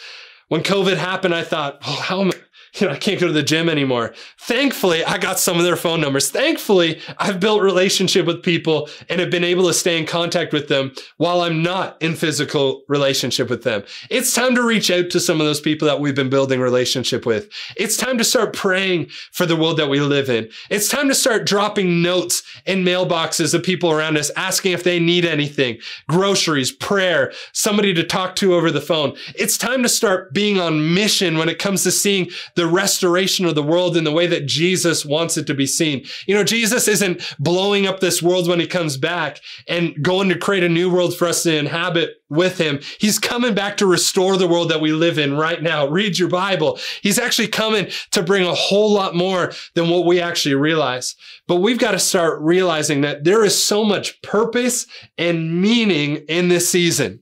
When COVID happened, I thought, oh, how am I? you know, I can't go to the gym anymore. Thankfully, I got some of their phone numbers. Thankfully, I've built relationship with people and have been able to stay in contact with them while I'm not in physical relationship with them. It's time to reach out to some of those people that we've been building relationship with. It's time to start praying for the world that we live in. It's time to start dropping notes in mailboxes of people around us asking if they need anything, groceries, prayer, somebody to talk to over the phone. It's time to start being on mission when it comes to seeing the restoration of the world in the way that Jesus wants it to be seen. You know, Jesus isn't blowing up this world when he comes back and going to create a new world for us to inhabit with him. He's coming back to restore the world that we live in right now. Read your Bible. He's actually coming to bring a whole lot more than what we actually realize. But we've got to start realizing that there is so much purpose and meaning in this season.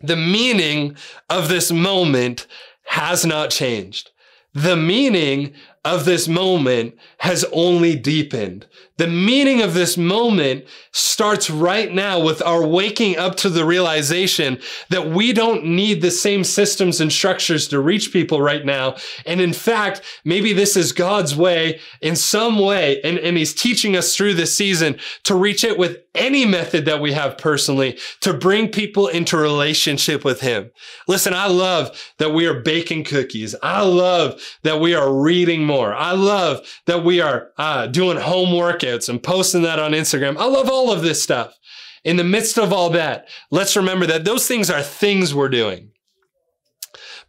The meaning of this moment has not changed. The meaning of this moment has only deepened. The meaning of this moment starts right now with our waking up to the realization that we don't need the same systems and structures to reach people right now. And in fact, maybe this is God's way in some way. And, and he's teaching us through this season to reach it with any method that we have personally to bring people into relationship with him. Listen, I love that we are baking cookies. I love that we are reading more. I love that we are uh, doing home workouts and posting that on Instagram. I love all of this stuff. In the midst of all that, let's remember that those things are things we're doing.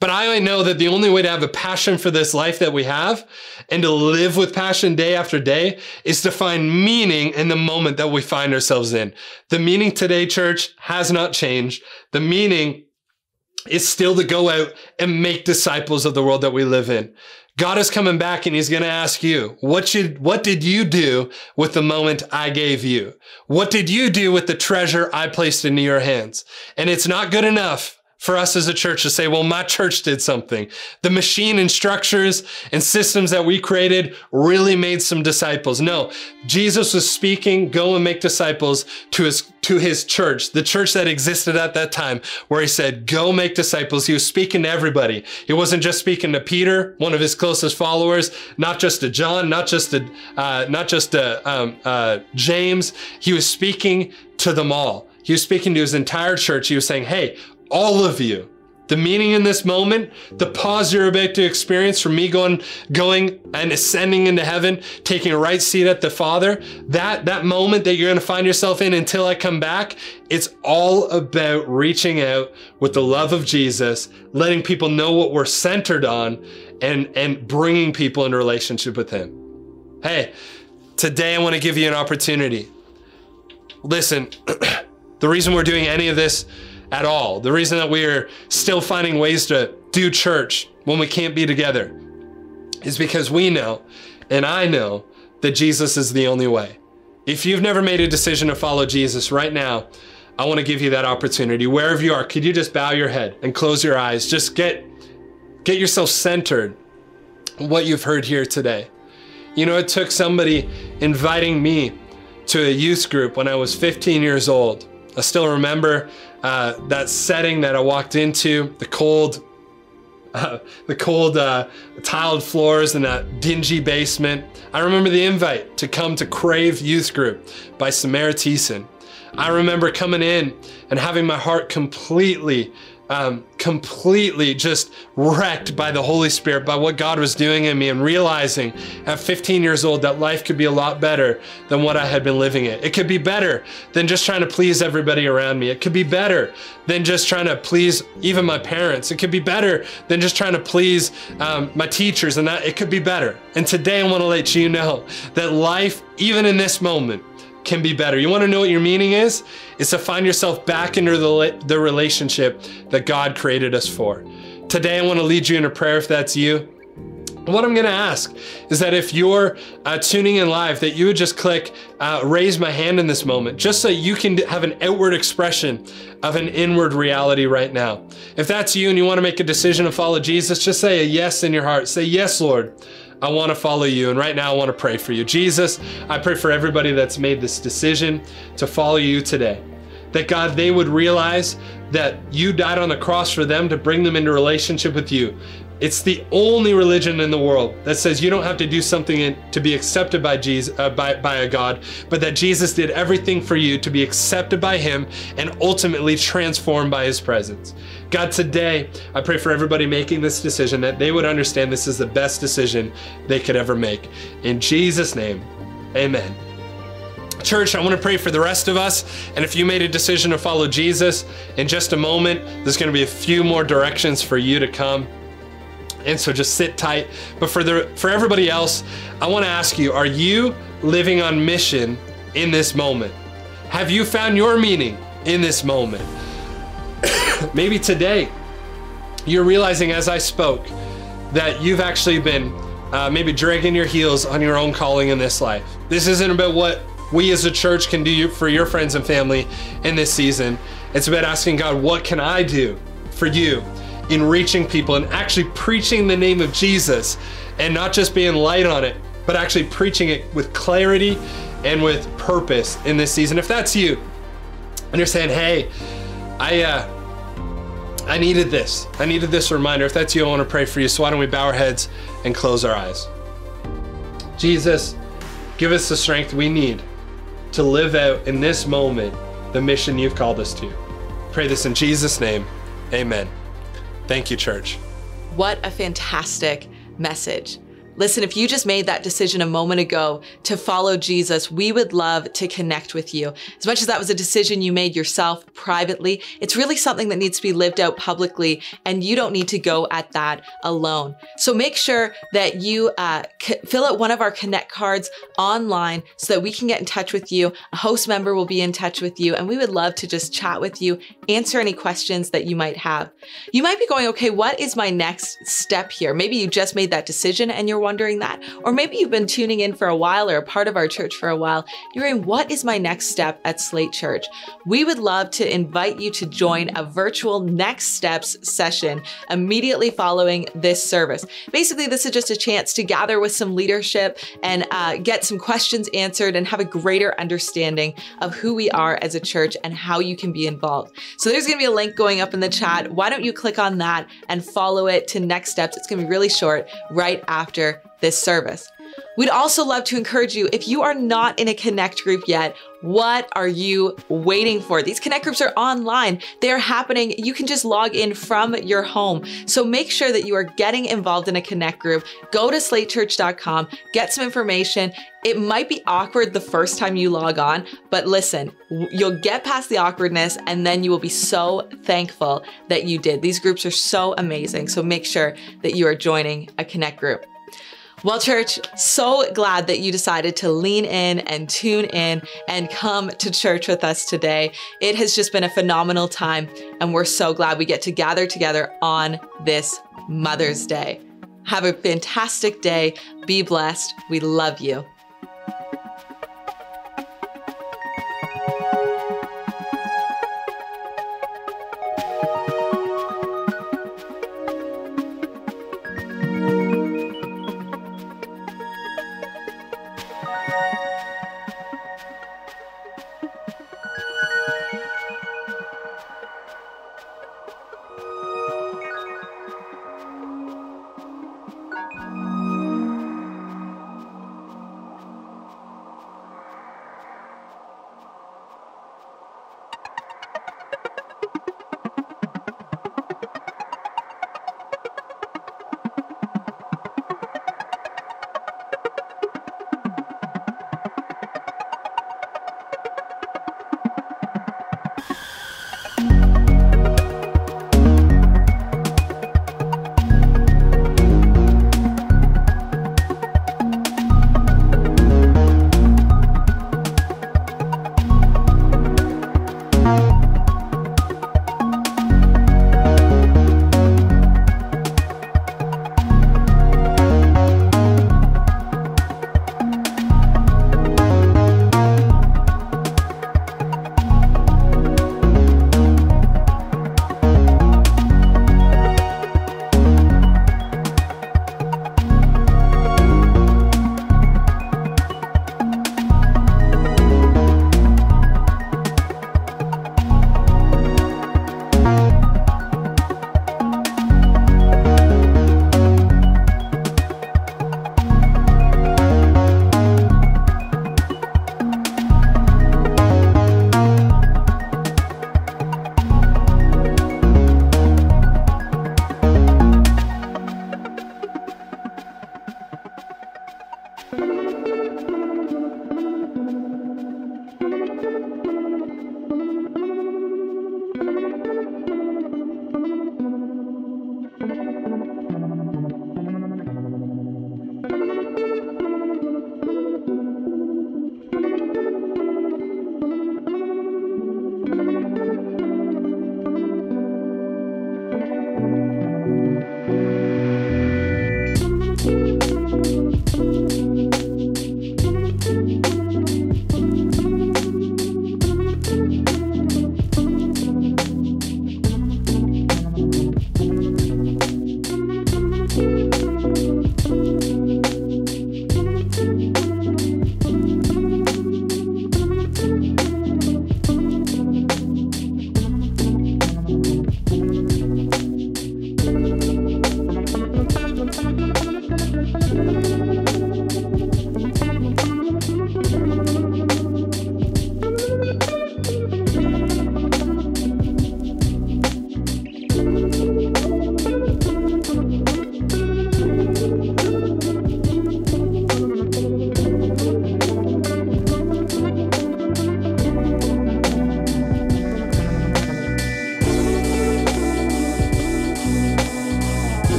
But I know that the only way to have a passion for this life that we have and to live with passion day after day is to find meaning in the moment that we find ourselves in. The meaning today, church, has not changed. The meaning is still to go out and make disciples of the world that we live in. God is coming back and he's going to ask you, what should, what did you do with the moment I gave you? What did you do with the treasure I placed into your hands? And it's not good enough for us as a church to say, well, my church did something. The machine and structures and systems that we created really made some disciples. No, Jesus was speaking, go and make disciples to his, to his church, the church that existed at that time, where he said, go make disciples. He was speaking to everybody. He wasn't just speaking to Peter, one of his closest followers, not just to John, not just to, uh, not just to um, uh, James. He was speaking to them all. He was speaking to his entire church. He was saying, hey, all of you. The meaning in this moment, the pause you're about to experience from me going, going and ascending into heaven, taking a right seat at the Father, that, that moment that you're going to find yourself in until I come back, it's all about reaching out with the love of Jesus, letting people know what we're centered on and, and bringing people into relationship with Him. Hey, today I want to give you an opportunity. Listen, the reason we're doing any of this at all. The reason that we are still finding ways to do church when we can't be together is because we know, and I know, that Jesus is the only way. If you've never made a decision to follow Jesus right now, I want to give you that opportunity. Wherever you are, could you just bow your head and close your eyes? Just get get yourself centered what you've heard here today. You know, it took somebody inviting me to a youth group when I was 15 years old. I still remember uh, that setting that I walked into, the cold, uh, the cold uh, tiled floors in that dingy basement. I remember the invite to come to Crave Youth Group by Samara Thiessen. I remember coming in and having my heart completely um, completely just wrecked by the Holy Spirit, by what God was doing in me, and realizing at 15 years old that life could be a lot better than what I had been living it. It could be better than just trying to please everybody around me. It could be better than just trying to please even my parents. It could be better than just trying to please um, my teachers, and that it could be better. And today I want to let you know that life, even in this moment, can be better. You want to know what your meaning is? It's to find yourself back into the, the relationship that God created us for. Today, I want to lead you in a prayer if that's you. What I'm going to ask is that if you're uh, tuning in live, that you would just click uh, raise my hand in this moment, just so you can have an outward expression of an inward reality right now. If that's you and you want to make a decision to follow Jesus, just say a yes in your heart. Say, Yes, Lord. I want to follow you. And right now, I want to pray for you. Jesus, I pray for everybody that's made this decision to follow you today. That God, they would realize that you died on the cross for them to bring them into relationship with you. It's the only religion in the world that says you don't have to do something in, to be accepted by Jesus, uh, by, by a God, but that Jesus did everything for you to be accepted by Him and ultimately transformed by His presence. God, today I pray for everybody making this decision that they would understand this is the best decision they could ever make. In Jesus' name, amen. Church, I want to pray for the rest of us. And if you made a decision to follow Jesus, in just a moment, there's going to be a few more directions for you to come. And so just sit tight. But for the for everybody else, I want to ask you, are you living on mission in this moment? Have you found your meaning in this moment? Maybe today you're realizing as I spoke that you've actually been uh, maybe dragging your heels on your own calling in this life. This isn't about what we as a church can do for your friends and family in this season. It's about asking God, what can I do for you in reaching people and actually preaching the name of Jesus and not just being light on it, but actually preaching it with clarity and with purpose in this season. If that's you, and you're saying, hey, I, uh, I needed this. I needed this reminder. If that's you, I want to pray for you. So why don't we bow our heads and close our eyes? Jesus, give us the strength we need to live out in this moment the mission you've called us to. Pray this in Jesus' name. Amen. Thank you, church. What a fantastic message. Listen, if you just made that decision a moment ago to follow Jesus, we would love to connect with you. As much as that was a decision you made yourself privately, it's really something that needs to be lived out publicly, and you don't need to go at that alone. So make sure that you uh, c- fill out one of our Connect cards online so that we can get in touch with you. A host member will be in touch with you, and we would love to just chat with you, answer any questions that you might have. You might be going, okay, what is my next step here? Maybe you just made that decision and you're wondering that. Or maybe you've been tuning in for a while or a part of our church for a while. You're in, what is my next step at Slate Church? We would love to invite you to join a virtual next steps session immediately following this service. Basically, this is just a chance to gather with some leadership and uh, get some questions answered and have a greater understanding of who we are as a church and how you can be involved. So there's going to be a link going up in the chat. Why don't you click on that and follow it to next steps? It's going to be really short right after this service. We'd also love to encourage you if you are not in a Connect group yet, what are you waiting for? These Connect groups are online. They are happening. You can just log in from your home. So make sure that you are getting involved in a Connect group. Go to slatechurch.com, get some information. It might be awkward the first time you log on, but listen, you'll get past the awkwardness and then you will be so thankful that you did. These groups are so amazing. So make sure that you are joining a Connect group. Well, church, so glad that you decided to lean in and tune in and come to church with us today. It has just been a phenomenal time, and we're so glad we get to gather together on this Mother's Day. Have a fantastic day. Be blessed. We love you.